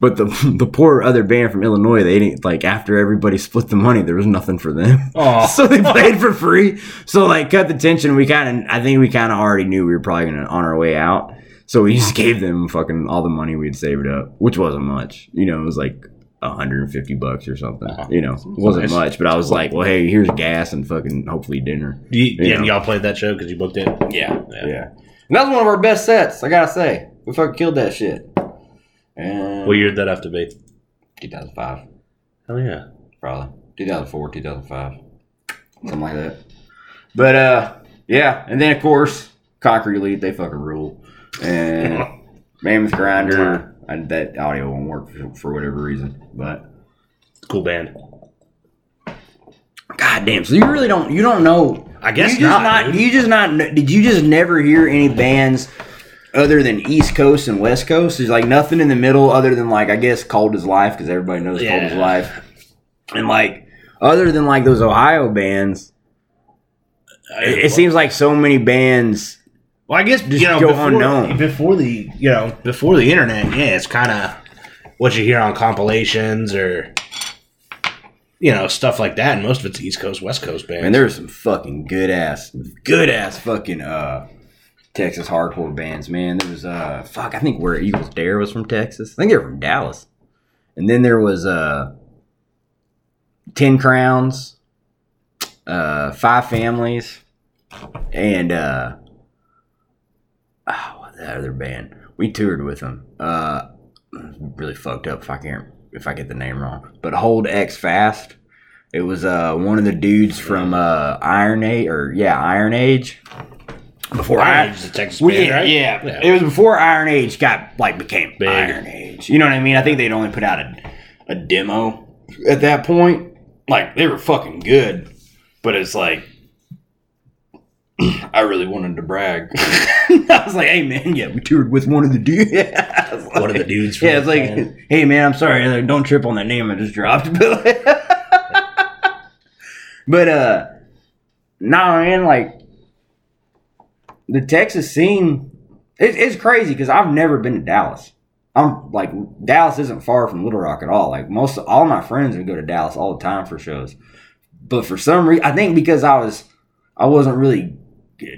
but the the poor other band from Illinois, they didn't like after everybody split the money, there was nothing for them. Aw. so they played for free. So like cut the tension. We kind of I think we kind of already knew we were probably gonna on our way out. So we just gave them fucking all the money we had saved up, which wasn't much. You know, it was like 150 bucks or something. You know, it wasn't Nice. much. But I was like, well, hey, here's gas and fucking hopefully dinner. you, You yeah, know. y'all played that show because you booked it. Yeah, Yeah. yeah, And that was one of our best sets, I gotta say. We fucking killed that shit. And What year did that have to be? 2005, Hell yeah. probably. 2004, 2005. Something like that. But, uh, yeah. And then, of course, Concrete Elite, they fucking rule. And Mammoth Grinder, and that audio won't work for, for whatever reason. But, Cool band. god damn. So you really don't, you don't know. I guess you just not, dude. You just not, did you just never hear any bands other than East Coast and West Coast? There's like nothing in the middle other than like I guess Cold as Life because everybody knows Cold as Life, and like other than like those Ohio bands, it, it seems like so many bands. Well, I guess you know go before, unknown. before the you know before the internet, yeah, it's kind of what you hear on compilations or you know stuff like that. And most of it's East Coast, West Coast bands. And there's some fucking good ass, good ass fucking uh Texas hardcore bands, man. There was uh fuck, I think where Eagles Dare was from Texas. I think they're from Dallas. And then there was uh Ten Crowns, uh Five Families, and uh oh, that other band. We toured with them. Uh really fucked up if I can't if I get the name wrong. But Hold X Fast. It was uh one of the dudes from uh Iron Age or yeah, Iron Age. Before Iron Age a Texas well, band, yeah, right? yeah, Yeah. It was before Iron Age got like became Big. Iron Age. You know what I mean? I think they'd only put out a, a demo at that point. Like they were fucking good, but it's like I really wanted to brag. I was like, "Hey man, yeah, we toured with one of the dudes. Was One of the dudes from Yeah, it's like, band. hey man, I'm sorry, like, don't trip on that name I just dropped. but uh, nah, man, like the Texas scene, it, it's crazy because I've never been to Dallas. I'm like Dallas isn't far from Little Rock at all. Like most, all my friends would go to Dallas all the time for shows. But for some reason, I think because I was, I wasn't really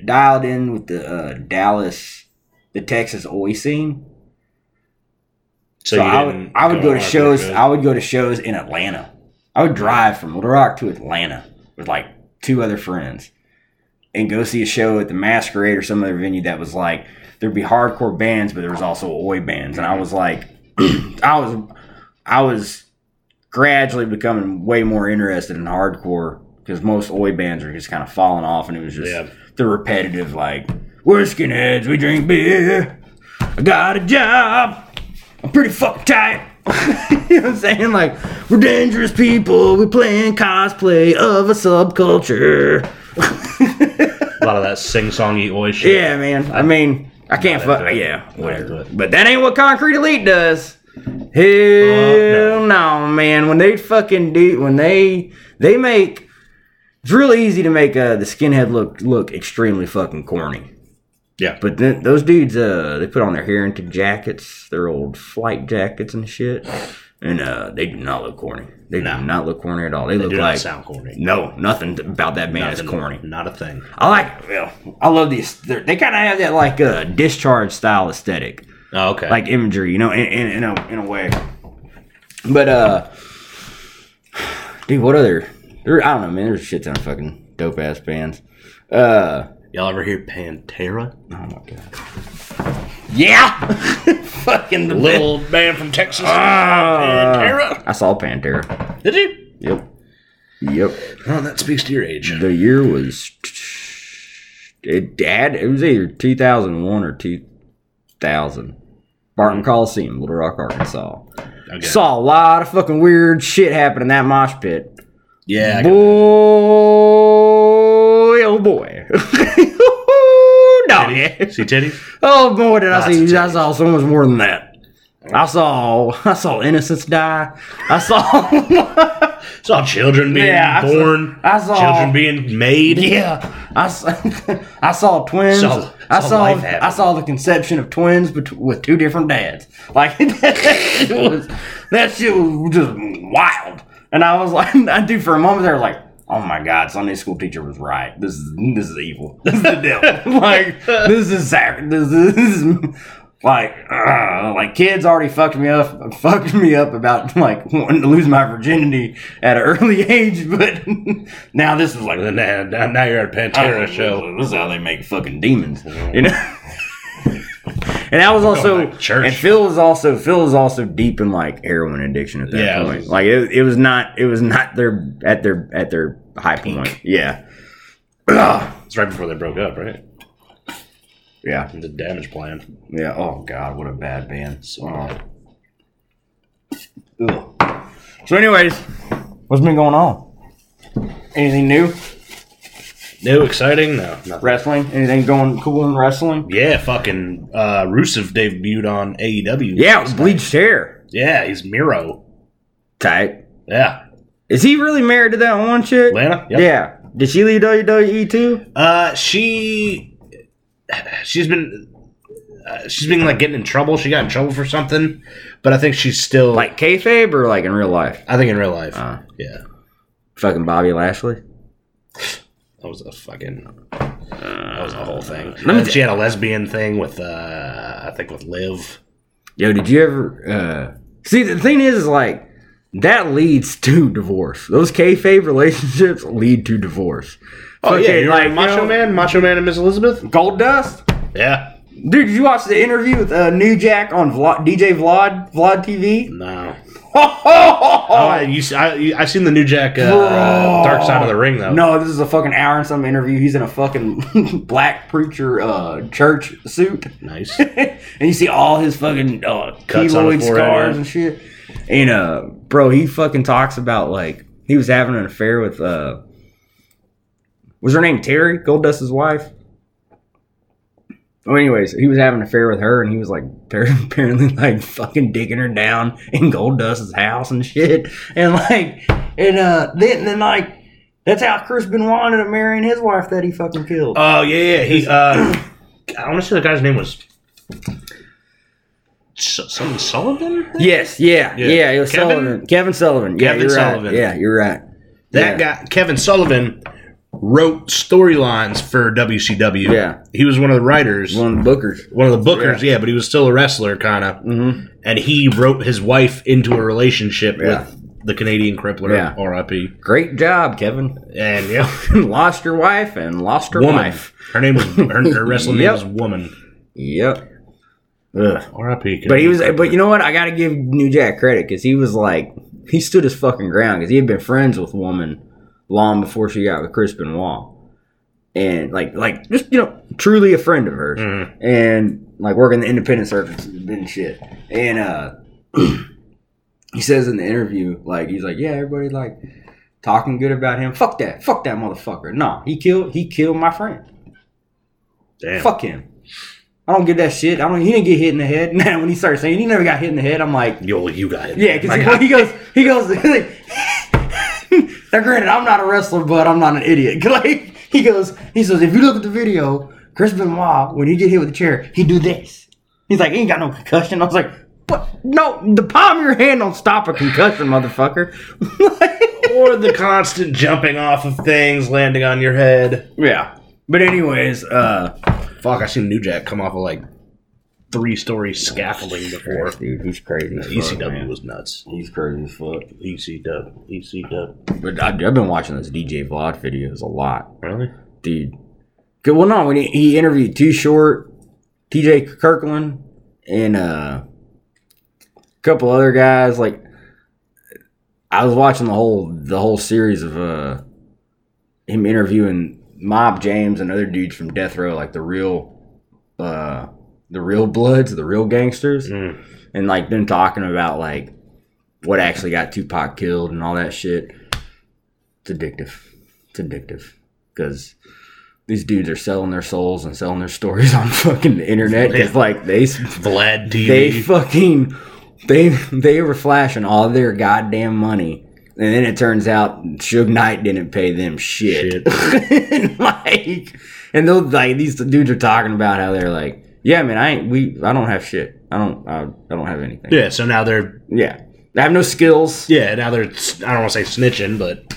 dialed in with the uh, Dallas, the Texas oi scene. so, So, I would, I would go to shows. I would go to shows in Atlanta. I would drive from Little Rock to Atlanta with like two other friends, and go see a show at the Masquerade or some other venue that was like there'd be hardcore bands, but there was also oi bands, and I was like, I was, I was gradually becoming way more interested in hardcore because most oi bands are just kind of falling off, and it was just Yeah. the repetitive like we're skinheads, we drink beer, I got a job. I'm pretty fucking tight. you know what I'm saying? Like, we're dangerous people. We're playing cosplay of a subculture. A lot of that sing-songy oi shit. Yeah, man. I mean, I can't fuck. it. Yeah, whatever. But that ain't what Concrete Elite does. Hell no. man. When they fucking do, when they they make, it's really easy to make uh, the skinhead look look extremely fucking corny. Yeah. But then those dudes, uh, they put on their Harrington jackets, their old flight jackets and shit, and uh, they do not look corny. They No. do not look corny at all. They, They look do like not sound corny. no, nothing about that man is Nothing- corny. Not a thing. I like, well, I love these. they're- They kind of have that like uh, discharge style aesthetic, Oh, okay. like imagery, you know, in, in, in a in a way. But uh, dude, what other? There, I don't know, man. There's a shit ton of fucking dope ass bands. Uh, Y'all ever hear Pantera? oh my god. Yeah, fucking the Little man from Texas. Ah. Pantera. I saw Pantera. Did you? Yep. Yep. Oh, that speaks to your age. The year was it had it was either 2001 or 2000. Barton Coliseum, Little Rock, Arkansas. Okay. Saw a lot of fucking weird shit happen in that mosh pit. yeah. Boy, oh boy. Dog. See titties? Oh boy, did I see! I saw so much more than that. I saw, I saw innocence die. I saw, Saw children being Yeah, I saw- born. I saw- children being made. yeah, I saw, I saw twins. Saw- I saw. I saw the conception of twins bet- with two different dads. Like that shit was, that shit was just wild. And I was like, I do for a moment there, like, oh my god, Sunday school teacher was right. This is this is evil. This is the devil. like this is sac- this is, this is like uh, like kids already fucked me up fucked me up about like wanting to lose my virginity at an early age, but now this is like now, now you're at a Pantera show. this is how they make fucking demons, you know. And that was also, Going back to church. and Phil was also, Phil was also deep in like heroin addiction at that Yeah, it point. was- like it, it was not, it was not their at their at their high point. Yeah, It's right before they broke up, right? yeah, The Damageplan. yeah. Oh god, what a bad band. So Oh. Ugh. So, anyways, what's been going on? Anything new? New, exciting? No, nothing. Wrestling? Anything going cool in wrestling? Yeah, fucking uh, Rusev debuted on AEW. Yeah, it was bleached hair. Yeah, he's Miro. Tight. Yeah, Is he really married to that one chick? Lana. Yep. Yeah. Did she leave WWE too? Uh, she, she's been, uh, she's been like getting in trouble. She got in trouble for something, but I think she's still Like kayfabe or like in real life? I think in real life. Uh, yeah, fucking Bobby Lashley. That was a fucking, that was a whole thing. Let me she had a lesbian thing with, uh, I think with Liv. Yo, did you ever uh see the thing is, is like that leads to divorce. Those kayfabe relationships lead to divorce. Oh yeah, you're like, Macho you know, Man, Macho Man and Miss Elizabeth. Goldust. Yeah, Dude, did you watch the interview with uh, New Jack on DJ Vlad Vlad TV? no. Oh, I, you, I, you, I've seen the New Jack uh. Dark Side of the Ring though. No, this is a fucking hour and some interview. He's in a fucking black preacher uh, church suit. nice. and you see all his fucking uh, keloid scars and shit. And uh, bro, he fucking talks about like he was having an affair with uh, was her name Terri Goldust's wife? Well, anyways, he was having an affair with her, and he was like apparently like fucking digging her down in Goldust's house and shit, and like, and uh, then then like. That's how Chris Benoit ended up marrying his wife that he fucking killed. Oh yeah, yeah. He. Uh, I want to say the guy's name was. Something Sullivan. Yes, yeah, Yeah. yeah. it was Kevin? Sullivan, Kevin Sullivan. Yeah, Kevin you're Sullivan. right. Yeah, you're right. That yeah. guy, Kevin Sullivan, wrote storylines for WCW. Yeah. he was one of the writers, one of the bookers. one of the bookers. Yeah, but he was still a wrestler, kind of. Mm-hmm. And he wrote his wife into a relationship Yeah. with the Canadian Crippler, Yeah. R.I.P. Great job, Kevin. And yeah, lost your wife and lost her woman. wife. Her name was her, her wrestling Yep. name was Woman. Yep. Ugh. R.I.P. But he was, Canadian but you know what? I got to give New Jack credit because he was like, he stood his fucking ground because he had been friends with woman long before she got with Chris Benoit, and like, like just you know, truly a friend of hers, Mhm. and like working the independent circuits and shit, and uh. he says in the interview, like he's like, yeah, everybody like talking good about him. Fuck that, fuck that motherfucker. No, he killed, he killed my friend. Damn. Fuck him. I don't get that shit. I don't. He didn't get hit in the head. Now when he started saying he never got hit in the head, I'm like, Yo, you got it. yeah, because God. he, goes, he goes, like, now granted, I'm not a wrestler, but I'm not an idiot. Like he goes, he says, if you look at the video, Chris Benoit, when he get hit with a chair, he do this. He's like, he ain't got no concussion. I was like, what? No, the palm of your hand don't stop a concussion, motherfucker. or the constant jumping off of things, landing on your head. yeah. But anyways, uh, Fuck, I seen New Jack come off of like three story scaffolding before. dude, he's crazy. as fuck, ECW man. was nuts. He's crazy as fuck. ECW, ECW. But I, I've been watching those DJ Vlad videos a lot. Really? dude. Good. Well, no, when he, he interviewed Too Short, T.J. Kirkland, and uh, a couple other guys. Like, I was watching the whole the whole series of uh, him interviewing Mob James and other dudes from Death Row, like the real, uh, the real Bloods, the real gangsters, Mm. and like them talking about like what actually got Tupac killed and all that shit. It's addictive. It's addictive because these dudes are selling their souls and selling their stories on fucking the internet It's like they Vlad TV. they fucking they they were flashing all their goddamn money and then it turns out Suge Knight didn't pay them shit, and like and those like these dudes are talking about how they're like yeah man I ain't we I don't have shit I don't I, I don't have anything yeah, so now they're yeah I have no skills yeah now they're I don't want to say snitching, but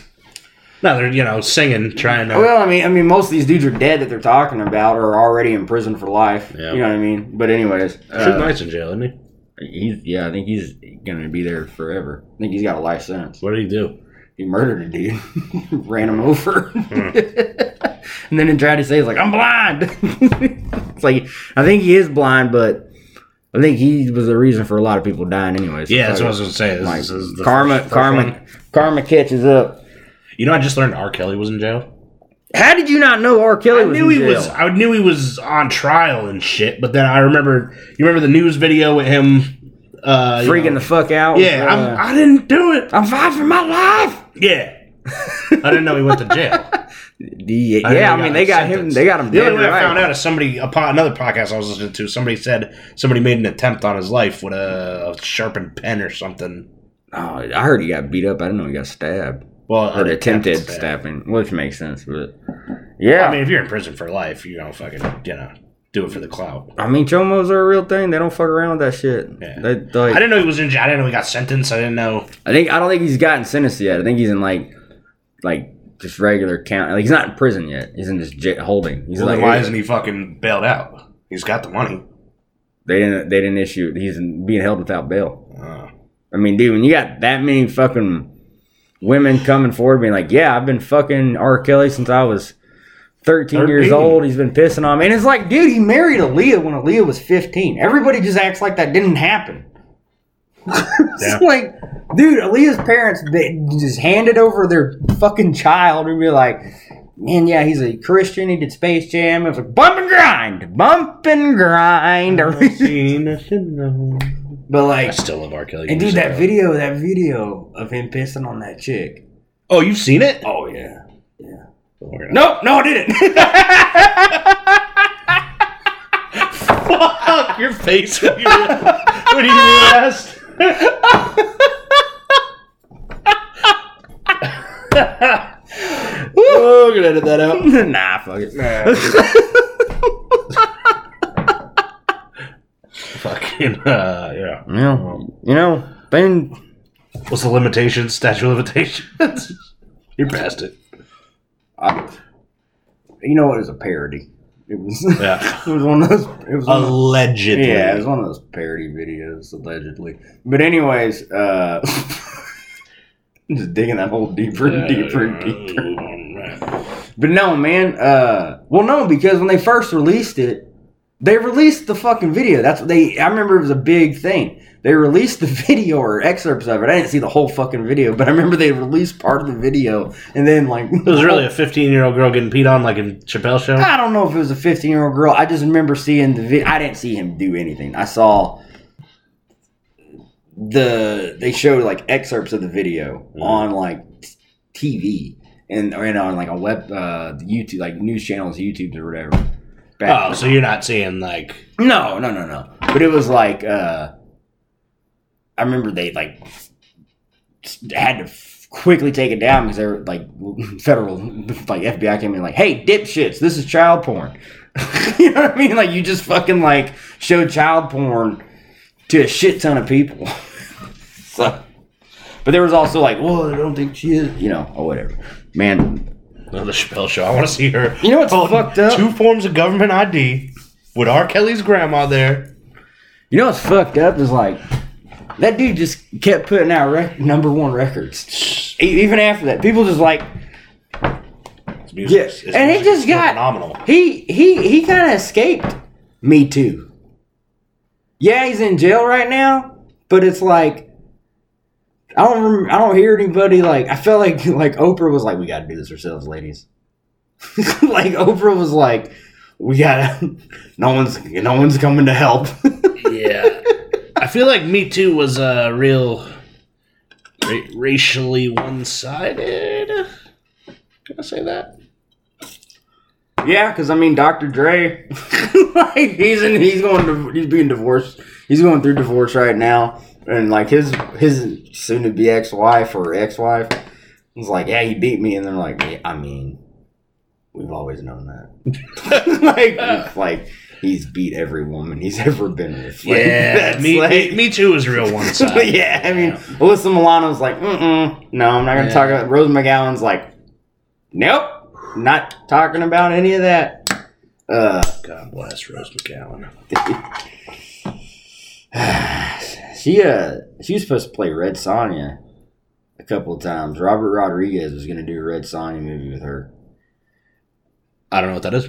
now they're you know singing, trying to. Well, I mean, I mean, most of these dudes are dead that they're talking about are already in prison for life. Yeah. You know what I mean? But anyways, Suge uh, Knight's in jail, isn't he? he's yeah, I think he's gonna be there forever. I think he's got a life sentence. What did he do? He murdered a dude, ran him over, Hmm. and then he tried to say, like I'm blind." it's like I think he is blind, but I think he was the reason for a lot of people dying. Anyways, Yeah, that's what I was gonna say. This, Like, is- this is the karma, first- karma, karma catches up. You know, I just learned R. Kelly was in jail. How did you not know R. Kelly I was knew in he jail? was. I knew he was on trial and shit. But then I remember. You remember the news video with him uh, you freaking know- the fuck out. Yeah, Uh, I'm, I didn't do it. I'm fighting for my life. Yeah, I didn't know he went to jail. Yeah, I yeah, I mean they got him. They got him The only way right. I found out is somebody upon another podcast I was listening to. Somebody said somebody made an attempt on his life with a, a sharpened pen or something. Oh, I heard he got beat up. I didn't know he got stabbed Well, or attempted attempt stab. stabbing, which makes sense. But yeah, I mean, if you're in prison for life, you don't fucking you know do it for the clout. I mean, chomos are a real thing. They don't fuck around with that shit. Yeah. They, I like, didn't know he was in jail. I didn't know he got sentenced. I didn't know. I think I don't think he's gotten sentenced yet. I think he's in like like just regular count. Like he's not in prison yet. He's in just j- holding. He's Well, like then why isn't he fucking bailed out? He's got the money. They didn't. They didn't issue. He's being held without bail. Uh, I mean, dude, when you got that many fucking women coming forward being like, yeah, I've been fucking R. Kelly since I was 13, years 13. old. He's been pissing on me. And it's like, dude, he married Aaliyah when Aaliyah was 15. Everybody just acts like that didn't happen. it's Yeah. like, dude, Aaliyah's parents they just handed over their fucking child and be like, man, yeah, he's a Christian. He did Space Jam. It was like, bump and grind, bump and grind. but like, I like, still love R. Kelly. and dude, that video, that video of him pissing on that chick. Oh, you've seen it? Oh yeah. No. Nope, no, I didn't. Fuck your face when you, when you asked. Oh, I'm gonna edit that out. nah, fuck it. Fucking uh, yeah. You know, you know, thing. What's the limitations? Statute of limitations. You're past it. I, you know what? It was a parody. It was. Yeah. it was one of those. It was. Allegedly. yeah, it was one of those parody videos, allegedly. But anyways, uh, just digging that hole deeper and deeper and deeper. But no, man. Uh, well, no, because when they first released it, they released the fucking video. That's what they. I remember it was a big thing. They released the video or excerpts of it. I didn't see the whole fucking video, but I remember they released part of the video, and then like It was really a 15 year old girl getting peed on, like in Chappelle show. I don't know if it was a 15 year old girl. I just remember seeing the video. I didn't see him do anything. I saw the they showed like excerpts of the video Mhm. on like TV and or, and on like a web uh YouTube like news channels, YouTube or whatever. Back- Oh, so you're not seeing like no, no, no, no. But it was like uh I remember they like had to f- quickly take it down because they were like federal like FBI came in like, "Hey, dipshits, this is child porn." you know what I mean? Like you just fucking like showed child porn to a shit ton of people. so but there was also like, "Well, I don't think she is," you know, or whatever. Man, another Chappelle show. I want to see her. you know what's fucked up? Two forms of government ID with R. Kelly's grandma there. You know what's fucked up is like that dude just kept putting out rec- number one records. E- Even after that, people just like His music yeah, is- his and he just is still got phenomenal. He he he kind of escaped Me Too. Yeah, he's in jail right now, but it's like I don't rem- I don't hear anybody like I felt like like Oprah was like we got to do this ourselves, ladies. like Oprah was like we gotta no one's no one's coming to help. yeah, I feel like Me Too was a uh, real ra- racially one-sided. Can I say that? Yeah, because I mean, Dr. Dre, like he's in, he's going, to, he's being divorced. He's going through divorce right now, and like his his soon to be ex wife or ex wife was like, yeah, he beat me, and they're like, yeah, I mean, we've always known that. like, like he's beat every woman he's ever been with. Like, yeah, me, like- me, Me Too is real one-sided. yeah, I mean, Alyssa Milano's like, mm no, I'm not gonna Yeah. talk about. Rose McGowan's like, nope, not talking about any of that. Uh. God bless Rose McGowan. she uh she was supposed to play Red Sonja a couple of times. Robert Rodriguez was gonna do a Red Sonja movie with her. I don't know what that is.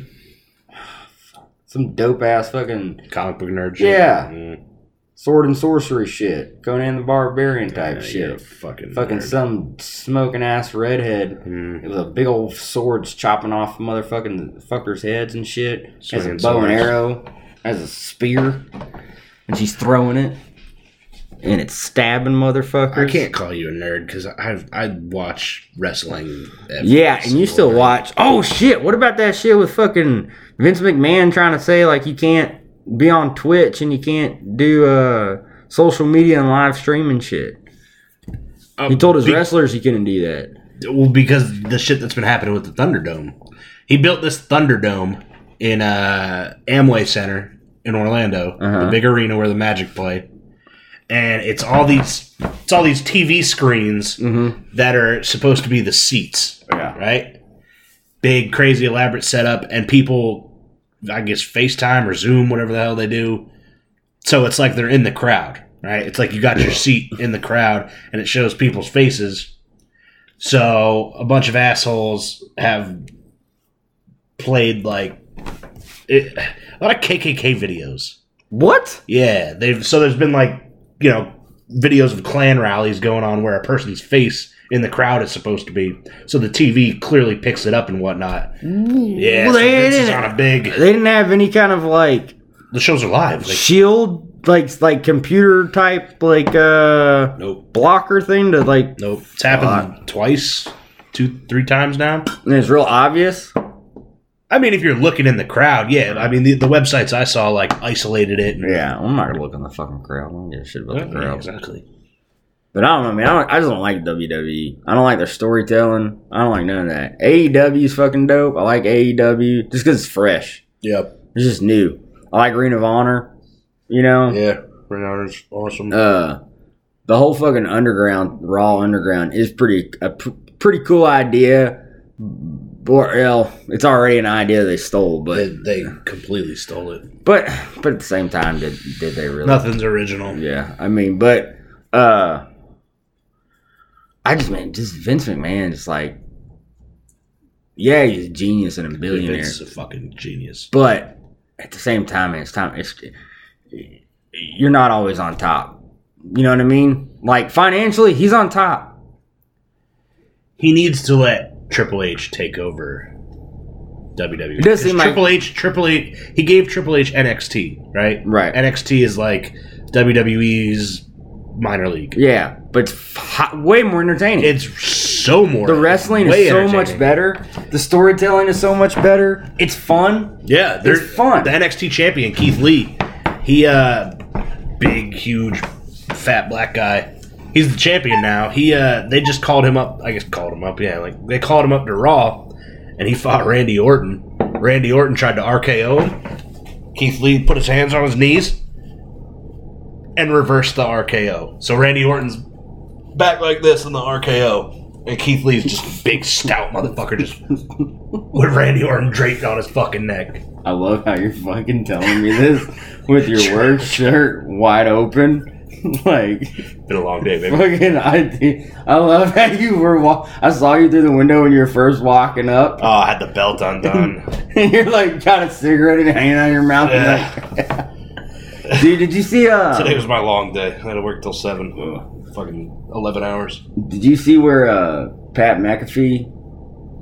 Some dope ass fucking Comic book nerd. shit. Yeah. Mm. sword and sorcery shit. Conan the Barbarian type Yeah, shit. Fucking, Fucking nerd. some smoking ass redhead. Mm. It was a big old swords chopping off motherfucking fuckers' heads and shit. Has a Swinging bow and arrow. Has a spear. And she's throwing it. And it's stabbing motherfuckers. I can't call you a nerd because I I watch wrestling. Yeah, and you still watch. Oh shit! What about that shit with fucking Vince McMahon trying to say like you can't be on Twitch and you can't do uh social media and live streaming shit? Um, He told his be- wrestlers he couldn't do that. Well, because the shit that's been happening with the Thunderdome. He built this Thunderdome in uh, Amway Center in Orlando, Uh-huh. the big arena where the Magic play, and it's all these it's all these TV screens Mm-hmm. that are supposed to be the seats, Yeah. right? Big, crazy, elaborate setup, and people, I guess, FaceTime or Zoom, whatever the hell they do. So it's like they're in the crowd, right? It's like you got your seat in the crowd, and it shows people's faces. So a bunch of assholes have played like it, a lot of KKK videos. What? Yeah, they've so there's been like you know videos of Klan rallies going on where a person's face in the crowd is supposed to be, so the TV clearly picks it up and whatnot. Yeah, Well, so they Vince is didn't- on a big. They didn't have any kind of like The shows are live. Like, shield, like like computer type like uh nope, blocker thing to like. nope. It's happened twice, two, three times now. And it's real obvious. I mean, if you're looking in the crowd, yeah. I mean, the, the websites I saw like isolated it. And, Yeah, I'm not gonna look in the fucking crowd. I don't give a shit about the Yeah, crowd. exactly. But I don't know, man. I, don't, I just don't like WWE. I don't like their storytelling. I don't like none of that. AEW is fucking dope. I like AEW just because it's fresh. Yep. It's just new. I like Ring of Honor. You know, Yeah. Ring of Honor's awesome. uh, the whole fucking underground, Raw Underground is pretty a pr- pretty cool idea. Well, it's already an idea they stole, they, but they completely stole it. but but at the same time, did did they really? Nothing's original. Yeah, I mean, but uh I just man, just Vince McMahon, just like, yeah, he's a genius and a billionaire, Vince is a fucking genius. but at the same time, it's time. It's you're not always on top. You know what I mean? Like financially, he's on top. He needs to let Triple H take over WWE. It does seem 'Cause like- Triple H, Triple H, he gave Triple H NXT, right? Right. NXT is like WWE's minor league. Yeah, but it's f- way more entertaining. It's so more. the wrestling is so much better. The storytelling is so much better. It's fun. Yeah, they're It's fun. The NXT champion Keith Lee, he uh, big, huge, fat black guy. He's the champion now. He uh, they just called him up. I guess called him up. Yeah, like they called him up to Raw, and he fought Randy Orton. Randy Orton tried to RKO him. Keith Lee put his hands on his knees and reverse the RKO. So Randy Orton's back like this in the RKO. And Keith Lee's just a big stout motherfucker just with Randy Orton draped on his fucking neck. I love how you're fucking telling me this with your work shirt wide open. like Been a long day, baby. fucking I I love how you were wa- I saw you through the window when you were first walking up Oh, I had the belt undone. and you're like got a cigarette hanging out of your mouth. and Yeah. Like- Dude, did you see uh Today was my long day. I had to work till seven. Fucking eleven hours. did you see where uh Pat McAfee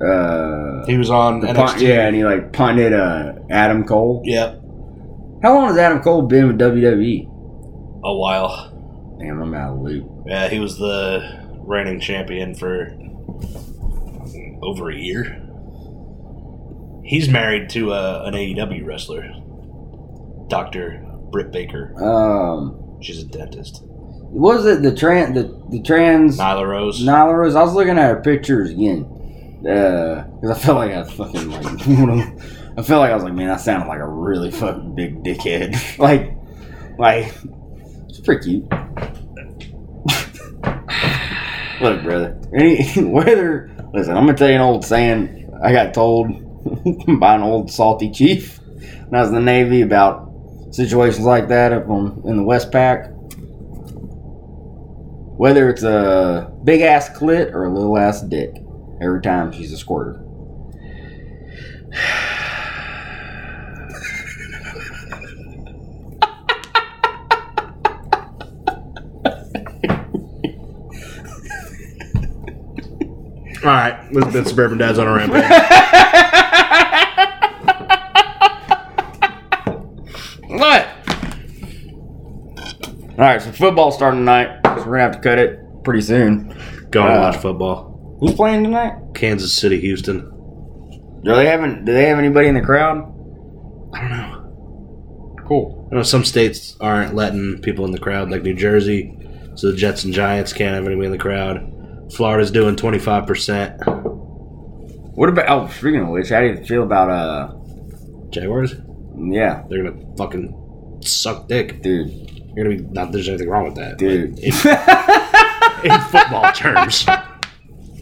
uh He was on the NXT. pun- yeah, and he like punted uh Adam Cole. Yep. How long has Adam Cole been with WWE? A while. Damn, I'm out of the loop. Yeah, he was the reigning champion for over a year. He's married to uh, an AEW wrestler, Doctor Britt Baker. Um, She's a dentist. was it the trans the the trans Nyla Rose. Nyla Rose? I was looking at her pictures again because I felt like I was fucking like I felt like I was like, man, that sounded like a really fucking big dickhead. like, like it's pretty cute. Look, brother. Any whether listen, I'm gonna tell you an old saying I got told by an old salty chief when I was in the Navy about situations like that up on in the WestPac. Whether it's a big ass clit or a little ass dick, every time she's a squirter. All right, has been Suburban Dads on a Rampage. What? All right, so football's starting tonight. So we're gonna have to cut it pretty soon. Going to Uh, watch football. Who's playing tonight? Kansas City, Houston. Do they have Do they have anybody in the crowd? I don't know. Cool. I know some states aren't letting people in the crowd, like New Jersey. So the Jets and Giants can't have anybody in the crowd. Florida's doing twenty five percent. What about? Oh, speaking of which, how do you feel about? Uh, Jaguars, yeah, they're gonna fucking suck dick. dude, You're gonna be not. There's anything wrong with that, dude. in football terms.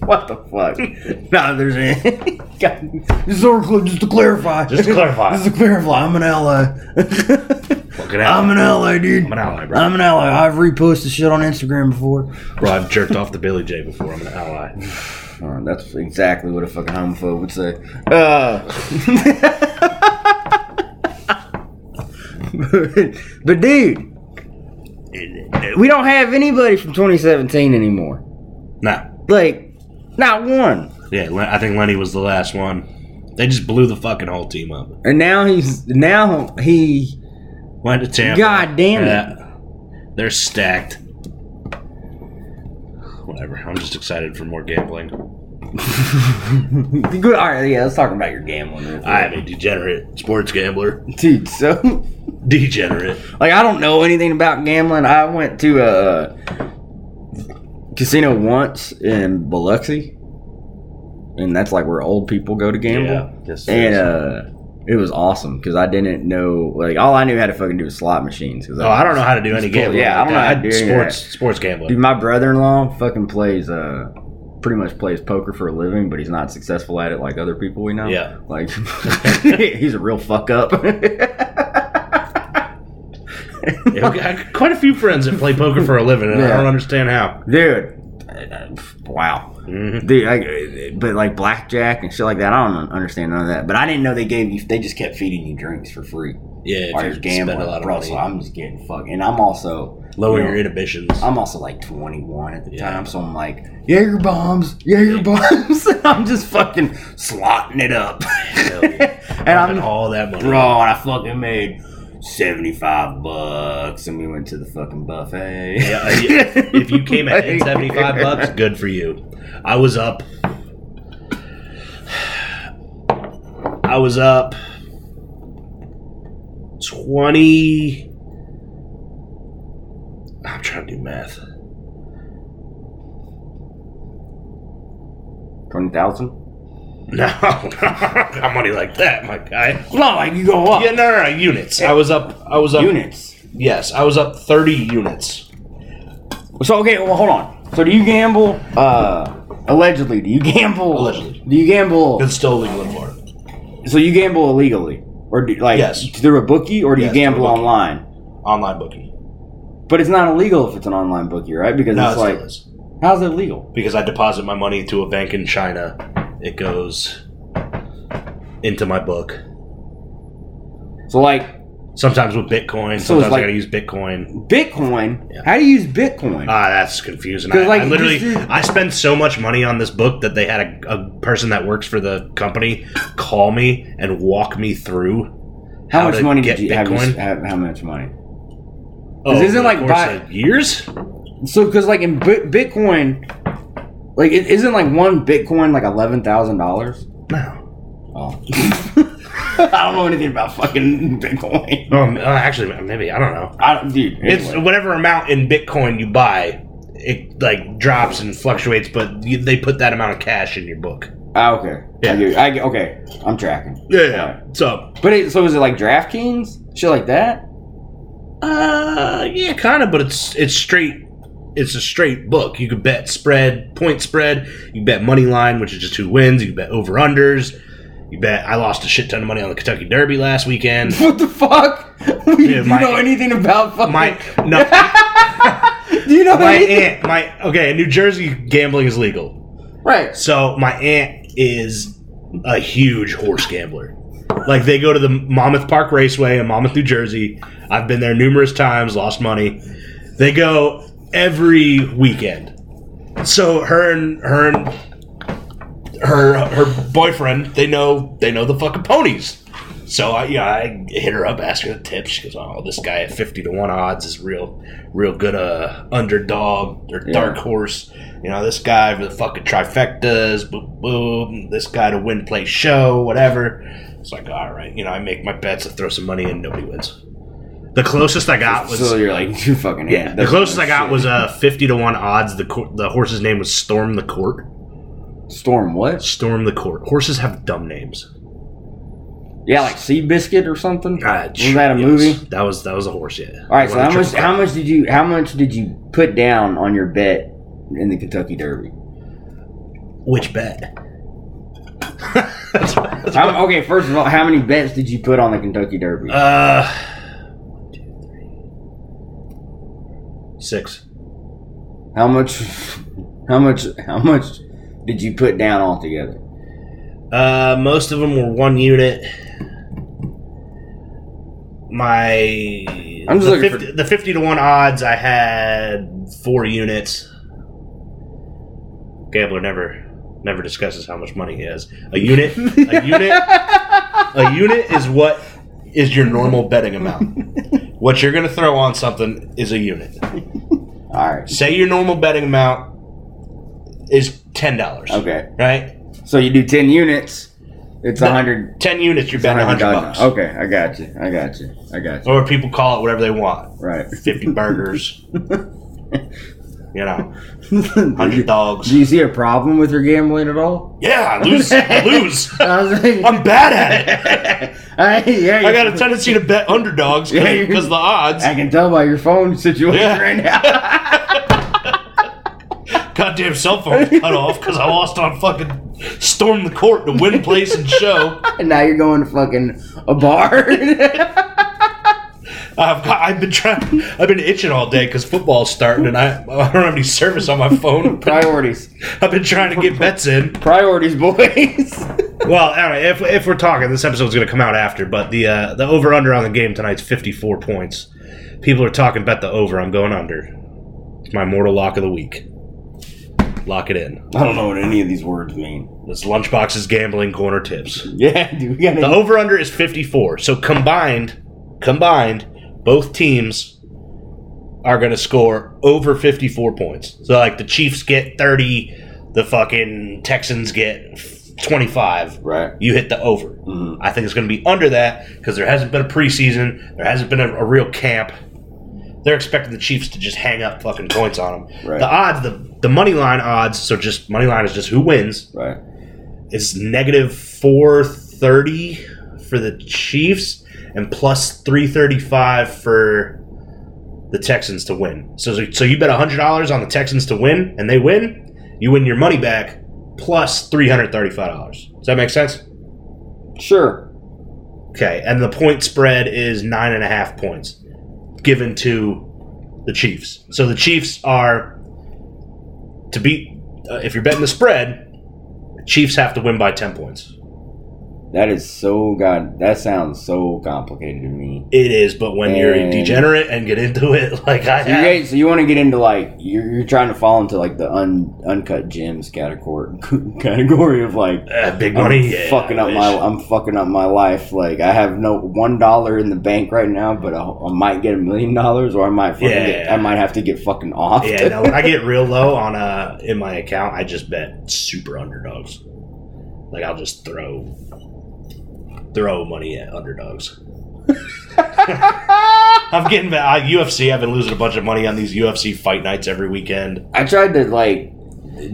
what the fuck? no, there's any. This is just to clarify. Just to clarify. Just to clarify, I'm an ally. I'm an ally, dude. I'm an ally, bro. I'm an ally. I've reposted shit on Instagram before. Bro, I've jerked off the Billy J before. I'm an ally. Uh, that's exactly what a fucking homophobe would say. Uh, but dude, we don't have anybody from 2017 anymore. Nah. Like, not one. Yeah, I think Lenny was the last one. They just blew the fucking whole team up. And now he's now he. Went to Tampa. God damn it. They're stacked. Whatever. I'm just excited for more gambling. Good. All right, yeah. Let's talk about your gambling. I'm a degenerate sports gambler. dude. So, Degenerate. like, I don't know anything about gambling. I went to a casino once in Biloxi, and that's like where old people go to gamble. Yes, and uh, it was awesome because I didn't know. Like, all I knew how to fucking do was slot machines. 'cause Oh, I don't know how to do any gambling. Yeah, I don't know how to do sports. that. Sports gambling. Dude, my brother-in-law fucking plays. Uh, pretty much plays poker for a living, but he's not successful at it like other people we know. Yeah. like he's a real fuck up. Yeah, I got quite a few friends that play poker for a living, and I Yeah. don't understand how. dude. uh, Wow, Mhm. dude. I, but like blackjack and shit like that, I don't understand none of that. But I didn't know they gave you. They just kept feeding you drinks for free Yeah, if while you you're spend gambling, a lot of bro. money, So I'm just getting fucked, and I'm also lower you know, your inhibitions. I'm also like 21 at the Yeah. time, so I'm like, Jaeger bombs, Jaeger bombs. I'm just fucking slotting it up. Hell yeah. and I'm all that money. bro, and I fucking made seventy five bucks, and we went to the fucking buffet. Yeah, if you came at seventy five bucks, good for you. I was up. I was up twenty. I'm trying to do math. twenty thousand. No, not money like that, my guy. No, like you go up Yeah, no, no, no, units. I was up. I was up. units. Yes, I was up thirty units. So okay, well hold on. So do you gamble? Uh, allegedly, do you gamble? Allegedly. do you gamble? It's still illegal in Florida. So you gamble illegally, or do, like Yes. through a bookie, or do Yes, you gamble through a bookie. online? Online bookie. But it's not illegal if it's an online bookie, right? Because No, it's it like, is. how's it legal? because I deposit my money to a bank in China, it goes into my book. So like Sometimes with Bitcoin, So sometimes like- I gotta use Bitcoin. Bitcoin. Yeah. How do you use Bitcoin? Ah, that's confusing. I, like, I literally, I spend so much money on this book that they had a, a person that works for the company call me and walk me through. how how much to money get did you Bitcoin? have? How much money? Oh, isn't like the course buy- of years? So because like in Bi- Bitcoin, like it isn't like one Bitcoin like eleven thousand dollars. No. Oh. I don't know anything about fucking Bitcoin. Um, uh, actually, maybe I don't know. I don't, dude. It's whatever amount in Bitcoin you buy, it like drops and fluctuates, but you, they put that amount of cash in your book. Ah, okay. Yeah. I get, I okay. I'm tracking. Yeah. So, But it, so is it like DraftKings, shit like that? uh, yeah, kind of, but it's it's straight. It's a straight book. You could bet spread, point spread. You bet money line, which is just who wins. You bet over unders. You bet. I lost a shit ton of money on the Kentucky Derby last weekend. What the fuck? do you my- know anything about fucking? My no, do you know my anything? aunt, my okay. In New Jersey, gambling is legal. Right. So my aunt is a huge horse gambler. Like they go to the Monmouth Park Raceway in Monmouth, New Jersey. I've been there numerous times, lost money. They go every weekend. So her and her and her her boyfriend, they know they know the fucking ponies. So I yeah, I hit her up, asked her the tips. She goes, "Oh, this guy at fifty to one odds is real, real good uh underdog or Yeah. dark horse. You know, this guy for the fucking trifectas, boom, boom. This guy to win, play, show, whatever." It's like, all right, you know, I make my bets, I throw some money in, nobody wins. The closest I got was so you're like you fucking yeah. The closest I got was uh fifty to one odds. The cour- the horse's name was Storm the Court. Storm. What? Storm the Court. Horses have dumb names. Yeah, like Seabiscuit or something. Uh, was that a yes. movie? That was that was a horse. Yeah. All right. So how much? How much did you? How much did you put down on your bet in the Kentucky Derby? Which bet? That's that's How, okay. First of all, how many bets did you put on the Kentucky Derby? uh, six. how much? How much? How much did you put down altogether? Uh, most of them were one unit. My I'm just the, looking 50, the fifty to one odds. I had four units. Gambler never never discusses how much money he has. A unit, a unit, a unit is what is your normal betting amount. What you're going to throw on something is a unit. All right. Say your normal betting amount is ten dollars. Okay. right? So you do ten units. It's a hundred. Ten units, you're betting a hundred bucks. Okay, I got you. I got you. I got you. Or people call it whatever they want. Right. 50 burgers. you know, do 100 dogs. you see a problem with your gambling at all? Yeah, I lose. I lose. I I'm bad at it. I, yeah, I got a tendency to bet underdogs Yeah, because the odds. I can tell by your phone situation Yeah. right now. Goddamn cell phone cut off because I lost on fucking storm the court to win, place, and show. and now you're going to fucking a bar. I've got, I've been trying. I've been itching all day because football's starting, and I, I don't have any service on my phone. Priorities. I've been trying to get bets in. Priorities, boys. Well, anyway, if, if we're talking, this episode's going to come out after, but the uh, the over under on the game tonight's 54 points. People are talking bet the over. I'm going under. It's my mortal lock of the week. Lock it in. I don't know what any of these words mean. This lunchbox's gambling corner tips. Yeah, dude, we got The over under is 54. So combined, combined, both teams are going to score over 54 points. So, like, the Chiefs get 30, the fucking Texans get 25. Right. You hit the over. Mhm. I think it's going to be under that because there hasn't been a preseason, there hasn't been a, a real camp. They're expecting the Chiefs to just hang up fucking points on them. Right. The odds, the the money line odds, so just money line is just who wins Right. is negative 430 for the Chiefs and plus 335 for the Texans to win. So so you bet $100 on the Texans to win and they win, you win your money back plus $335. Does that make sense? Sure. Okay, and the point spread is nine and a half points given to the Chiefs. So the Chiefs are to beat. Uh, if you're betting the spread, Chiefs have to win by ten points. That is so god. That sounds so complicated to me. It is, but when you're a degenerate and get into it, like I So you, guys, so you want to get into like you're, you're trying to fall into like the un, uncut gems category category of like uh, big I'm money, yeah, fucking up my I'm fucking up my life. Like I have no one dollar in the bank right now, but I, I might get a million dollars, or I might fucking Yeah. get, I might have to get fucking off. Yeah, no, when I get real low on uh in my account, I just bet super underdogs. Like I'll just throw throw money at underdogs. I'm getting back. UFC. I've been losing a bunch of money on these UFC fight nights every weekend. I tried to like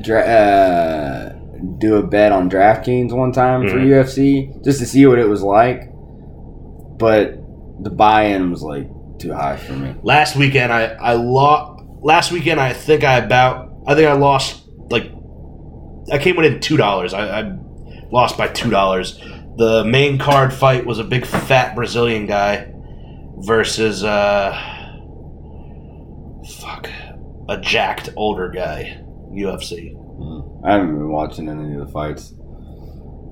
dra- uh, do a bet on DraftKings one time for Mhm. UFC just to see what it was like, but the buy-in was like too high for me. Last weekend, I I lost. Last weekend, I think I about. I think I lost like. I came within two dollars. I, I lost by two dollars. The main card fight was a big fat Brazilian guy versus uh fuck a jacked older guy. UFC. Mm. I haven't been watching any of the fights.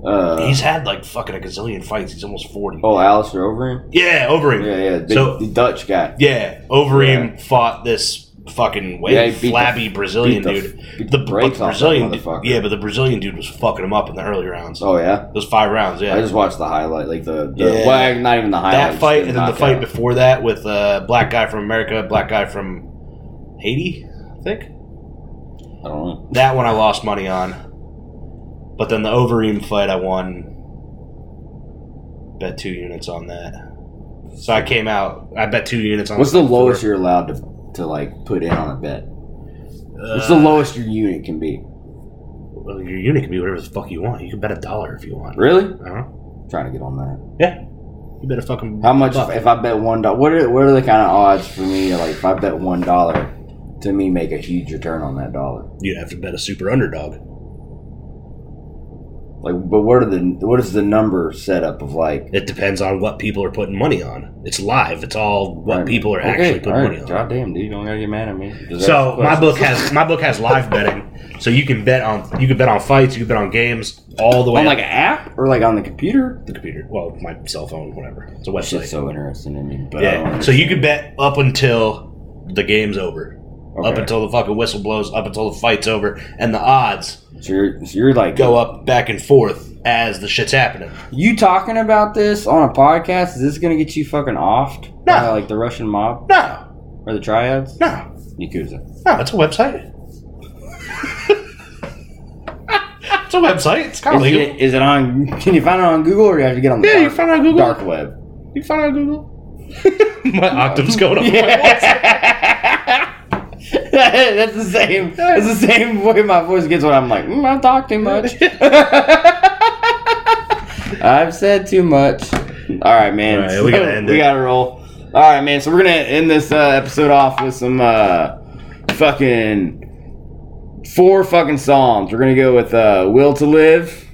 Uh, He's had like fucking a gazillion fights. He's almost forty. oh, Alistair Overeem. Yeah, Overeem. Yeah, yeah, big, So- the Dutch guy. Yeah, Overeem fought this fucking way Yeah, beat the- flabby Brazilian the- dude. The, the Brazilian, dude- yeah, but the Brazilian dude was fucking him up in the early rounds. Oh yeah, Those five rounds, yeah. I just watched the highlight, like the, the Yeah. well, not even the highlight. that fight and then the fight before that with uh, black guy from America, black guy from Haiti, I think. I don't know. That one I lost money on. But then the Overeem fight I won. Bet two units on that. So I came out. I bet two units on. What's the lowest you're allowed to to like put in on a bet? What's the Uh, lowest your unit can be? Well, your unit can be whatever the fuck you want. You can bet a dollar if you want. Really? Uh-huh. trying to get on that. Yeah. You bet a fucking. How much buck. if, if I bet one dollar? What are what are the kind of odds for me? Like if I bet one dollar, to me make a huge return on that dollar. You'd have to bet a super underdog. Like, but what are the what is the number setup of like? It depends on what people are putting money on. It's live. It's all what Right. people are Okay, actually putting right. money on. God damn, dude, you don't gotta get mad at me. So my book has my book has live betting, so you can bet on you can bet on fights, you can bet on games, all the way on up like an app or like on the computer. the computer. Well, my cell phone, whatever. It's a website. so interesting to me. But yeah. So you can bet up until the game's over, Okay. up until the fucking whistle blows, up until the fight's over, and the odds So you're, so you're like go up back and forth as the shit's happening. You talking about this on a podcast? Is this gonna get you fucking offed? No. By, like the Russian mob No, or the triads? no, Yakuza. no. It's a website. it's a website. It's kind of Is legal. it, is it on? Can you find it on Google or do you have to get on the Yeah, dark, you find it on Google. dark web? You find it on Google. my octave's going up. that's the same. That's the same way my voice gets when I'm like, mm, I talk too much. I've said too much. All right, man. All right, we gotta end we it. gotta roll. All right, man. So we're gonna end this uh, episode off with some uh, fucking four fucking songs. We're gonna go with uh, "Will to Live,"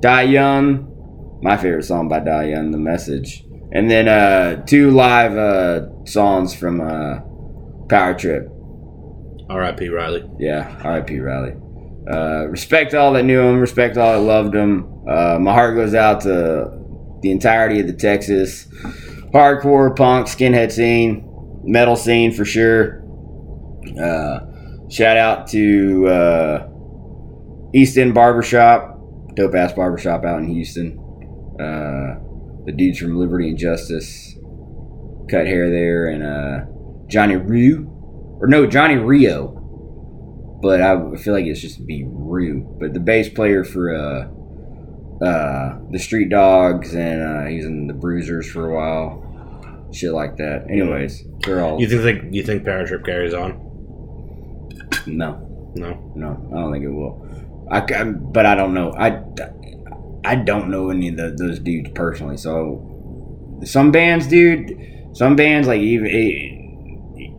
"Die Young," my favorite song by Die Young, "The Message," and then uh, two live uh, songs from uh, Power Trip. R.I.P. Riley. Yeah, R.I.P. Riley. Uh, respect all that knew him. Respect all that loved him. Uh, my heart goes out to the entirety of the Texas hardcore punk skinhead scene, metal scene for sure. Uh, shout out to uh, East End Barbershop, dope ass barbershop out in Houston. Uh, the dudes from Liberty and Justice. cut hair there, and uh, Johnny Rue, or no, Johnny Rio. But I feel like it's just be Rue. But the bass player for uh, uh, the Street Dogs, and uh, he's in the Bruisers for a while, shit like that. Anyways, they're all You think you think Power Trip carries on? no, No. no, I don't think it will. I, ca- but I don't know. I, I don't know any of the, those dudes personally. So some bands, dude, some bands like even e,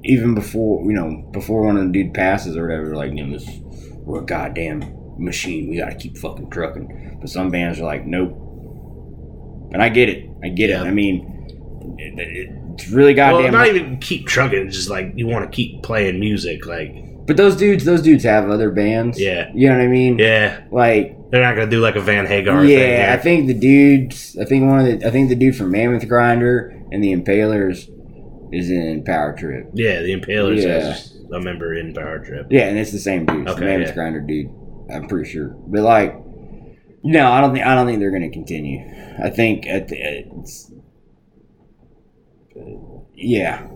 even before you know before one of the dude passes or whatever, like you know, this we're a goddamn machine. We gotta keep fucking trucking. But some bands are like, nope. And I get it. I get Yeah. it. I mean, it, it- it's really goddamn. Well, not even keep trucking. It's just like you want to keep playing music. Like, but those dudes, those dudes have other bands. Yeah. You know what I mean? yeah, Like they're not gonna do like a Van Hagar. yeah, thing. I think the dudes. I think one of the. I think the dude from Mammoth Grinder and the Impalers is in Power Trip. Yeah, the Impalers Yeah. a member in Power Trip. Yeah, and it's the same dude. It's the Okay, Mammoth yeah. Grinder dude. I'm pretty sure. But like, no, I don't think. I don't think they're going to continue. I think at the, it's. Yeah,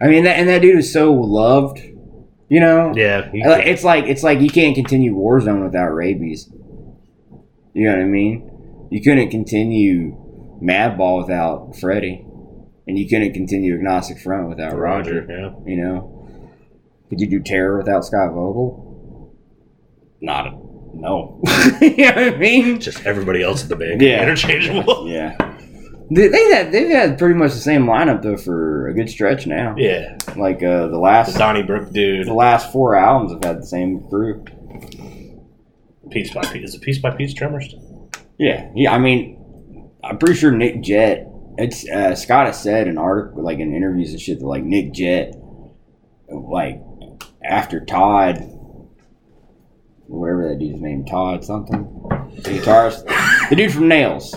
I mean that, and that dude is so loved. You know. Yeah, It's like it's like you can't continue Warzone without Raybeez. You know what I mean? You couldn't continue Madball without Freddy, and you couldn't continue Agnostic Front without Roger. Roger. Yeah, You know, could you do Terror without Scott Vogel? Not a no. you know what I mean? just everybody else in the band. Yeah. interchangeable. Yeah. They, they had they've had pretty much the same lineup though for a good stretch now. Yeah, Like uh, the the last Donnybrook dude. the last four albums have had the same crew. Piece by piece. Is it piece by piece drummers? Yeah, yeah. I mean, I'm pretty sure Nick Jett. It's uh, Scott has said in article, like in interviews and shit, that like Nick Jett, like after Todd, whatever that dude's name, Todd something, the guitarist, the dude from Nails,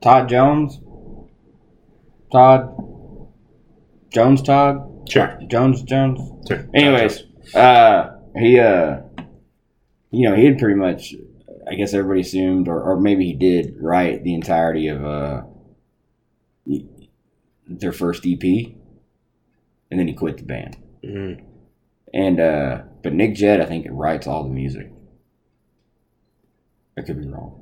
Todd Jones, Todd Jones, Todd Sure. Jones Jones. Sure. Anyways, uh, he, uh, you know, he had pretty much, I guess everybody assumed, or, or maybe he did write the entirety of uh, their first EP, and then he quit the band. Mhm. And uh, but Nick Jett, I think, writes all the music. I could be wrong.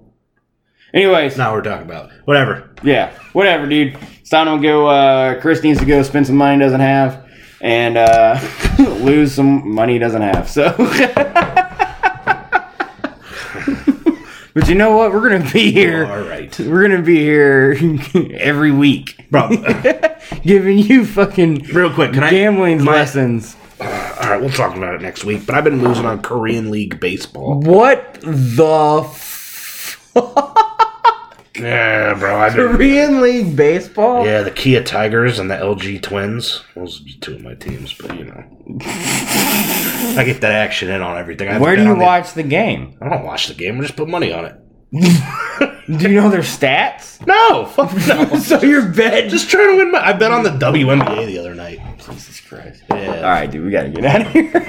Anyways, not what we're talking about. Whatever. yeah, whatever, dude. It's time to go. Uh, Chris needs to go spend some money he doesn't have, and uh, lose some money he doesn't have. So, but you know what? We're gonna be here. All right, We're gonna be here every week, bro. giving you fucking real quick, can I? gambling my- lessons. All right, we'll talk about it next week. But I've been losing on Korean League baseball. What the Yeah, bro. I've been. Korean League baseball? Yeah, the Kia Tigers and the LG Twins. Those are two of my teams, but you know, I get that action in on everything. I have to Where do bet you on the- watch the game? I don't watch the game. I just put money on it. Do you know their stats? No, fuck no. so you're betting. just trying to win my. I bet on the WNBA the other night. Jesus Christ. Yeah. All right, dude, we gotta get out of here.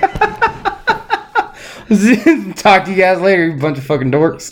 Talk to you guys later, you bunch of fucking dorks.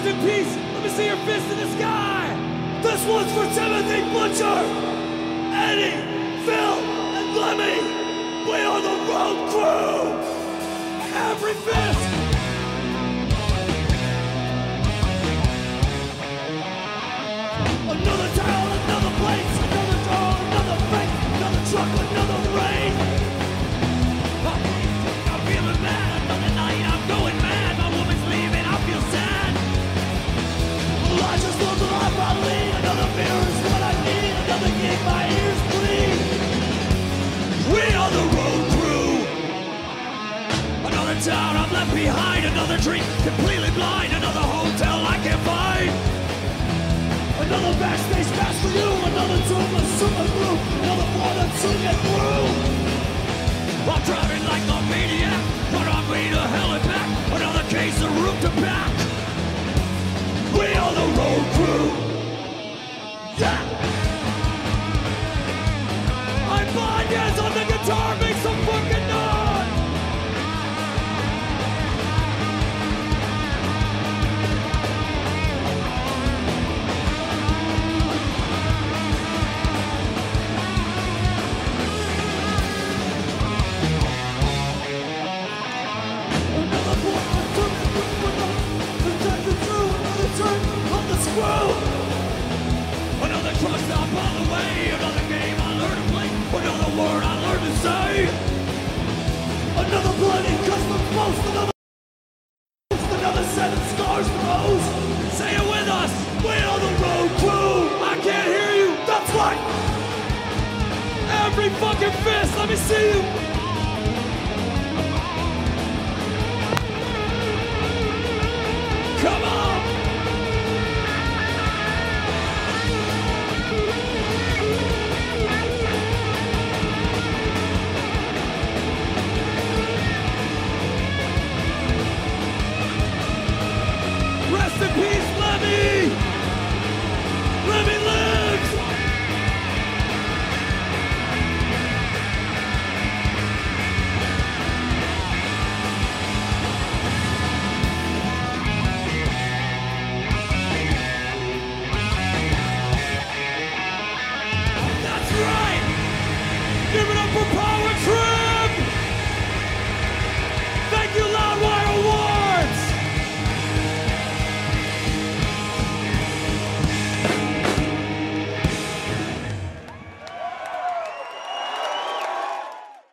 Rest in peace. Let me see your fist in the sky. This one's for Timothy Butcher, Eddie, Phil, and Lemmy. We are the Road Crew. Every fist. I'm left behind. Another dream, completely blind. Another hotel I can't find. Another backstage pass for you. Another tomb a super glue. Another war that soon get through. I'm driving like a maniac, but I'm way to hell and back. Another case of room to back We are the road crew. another word I learned to say, another bloody.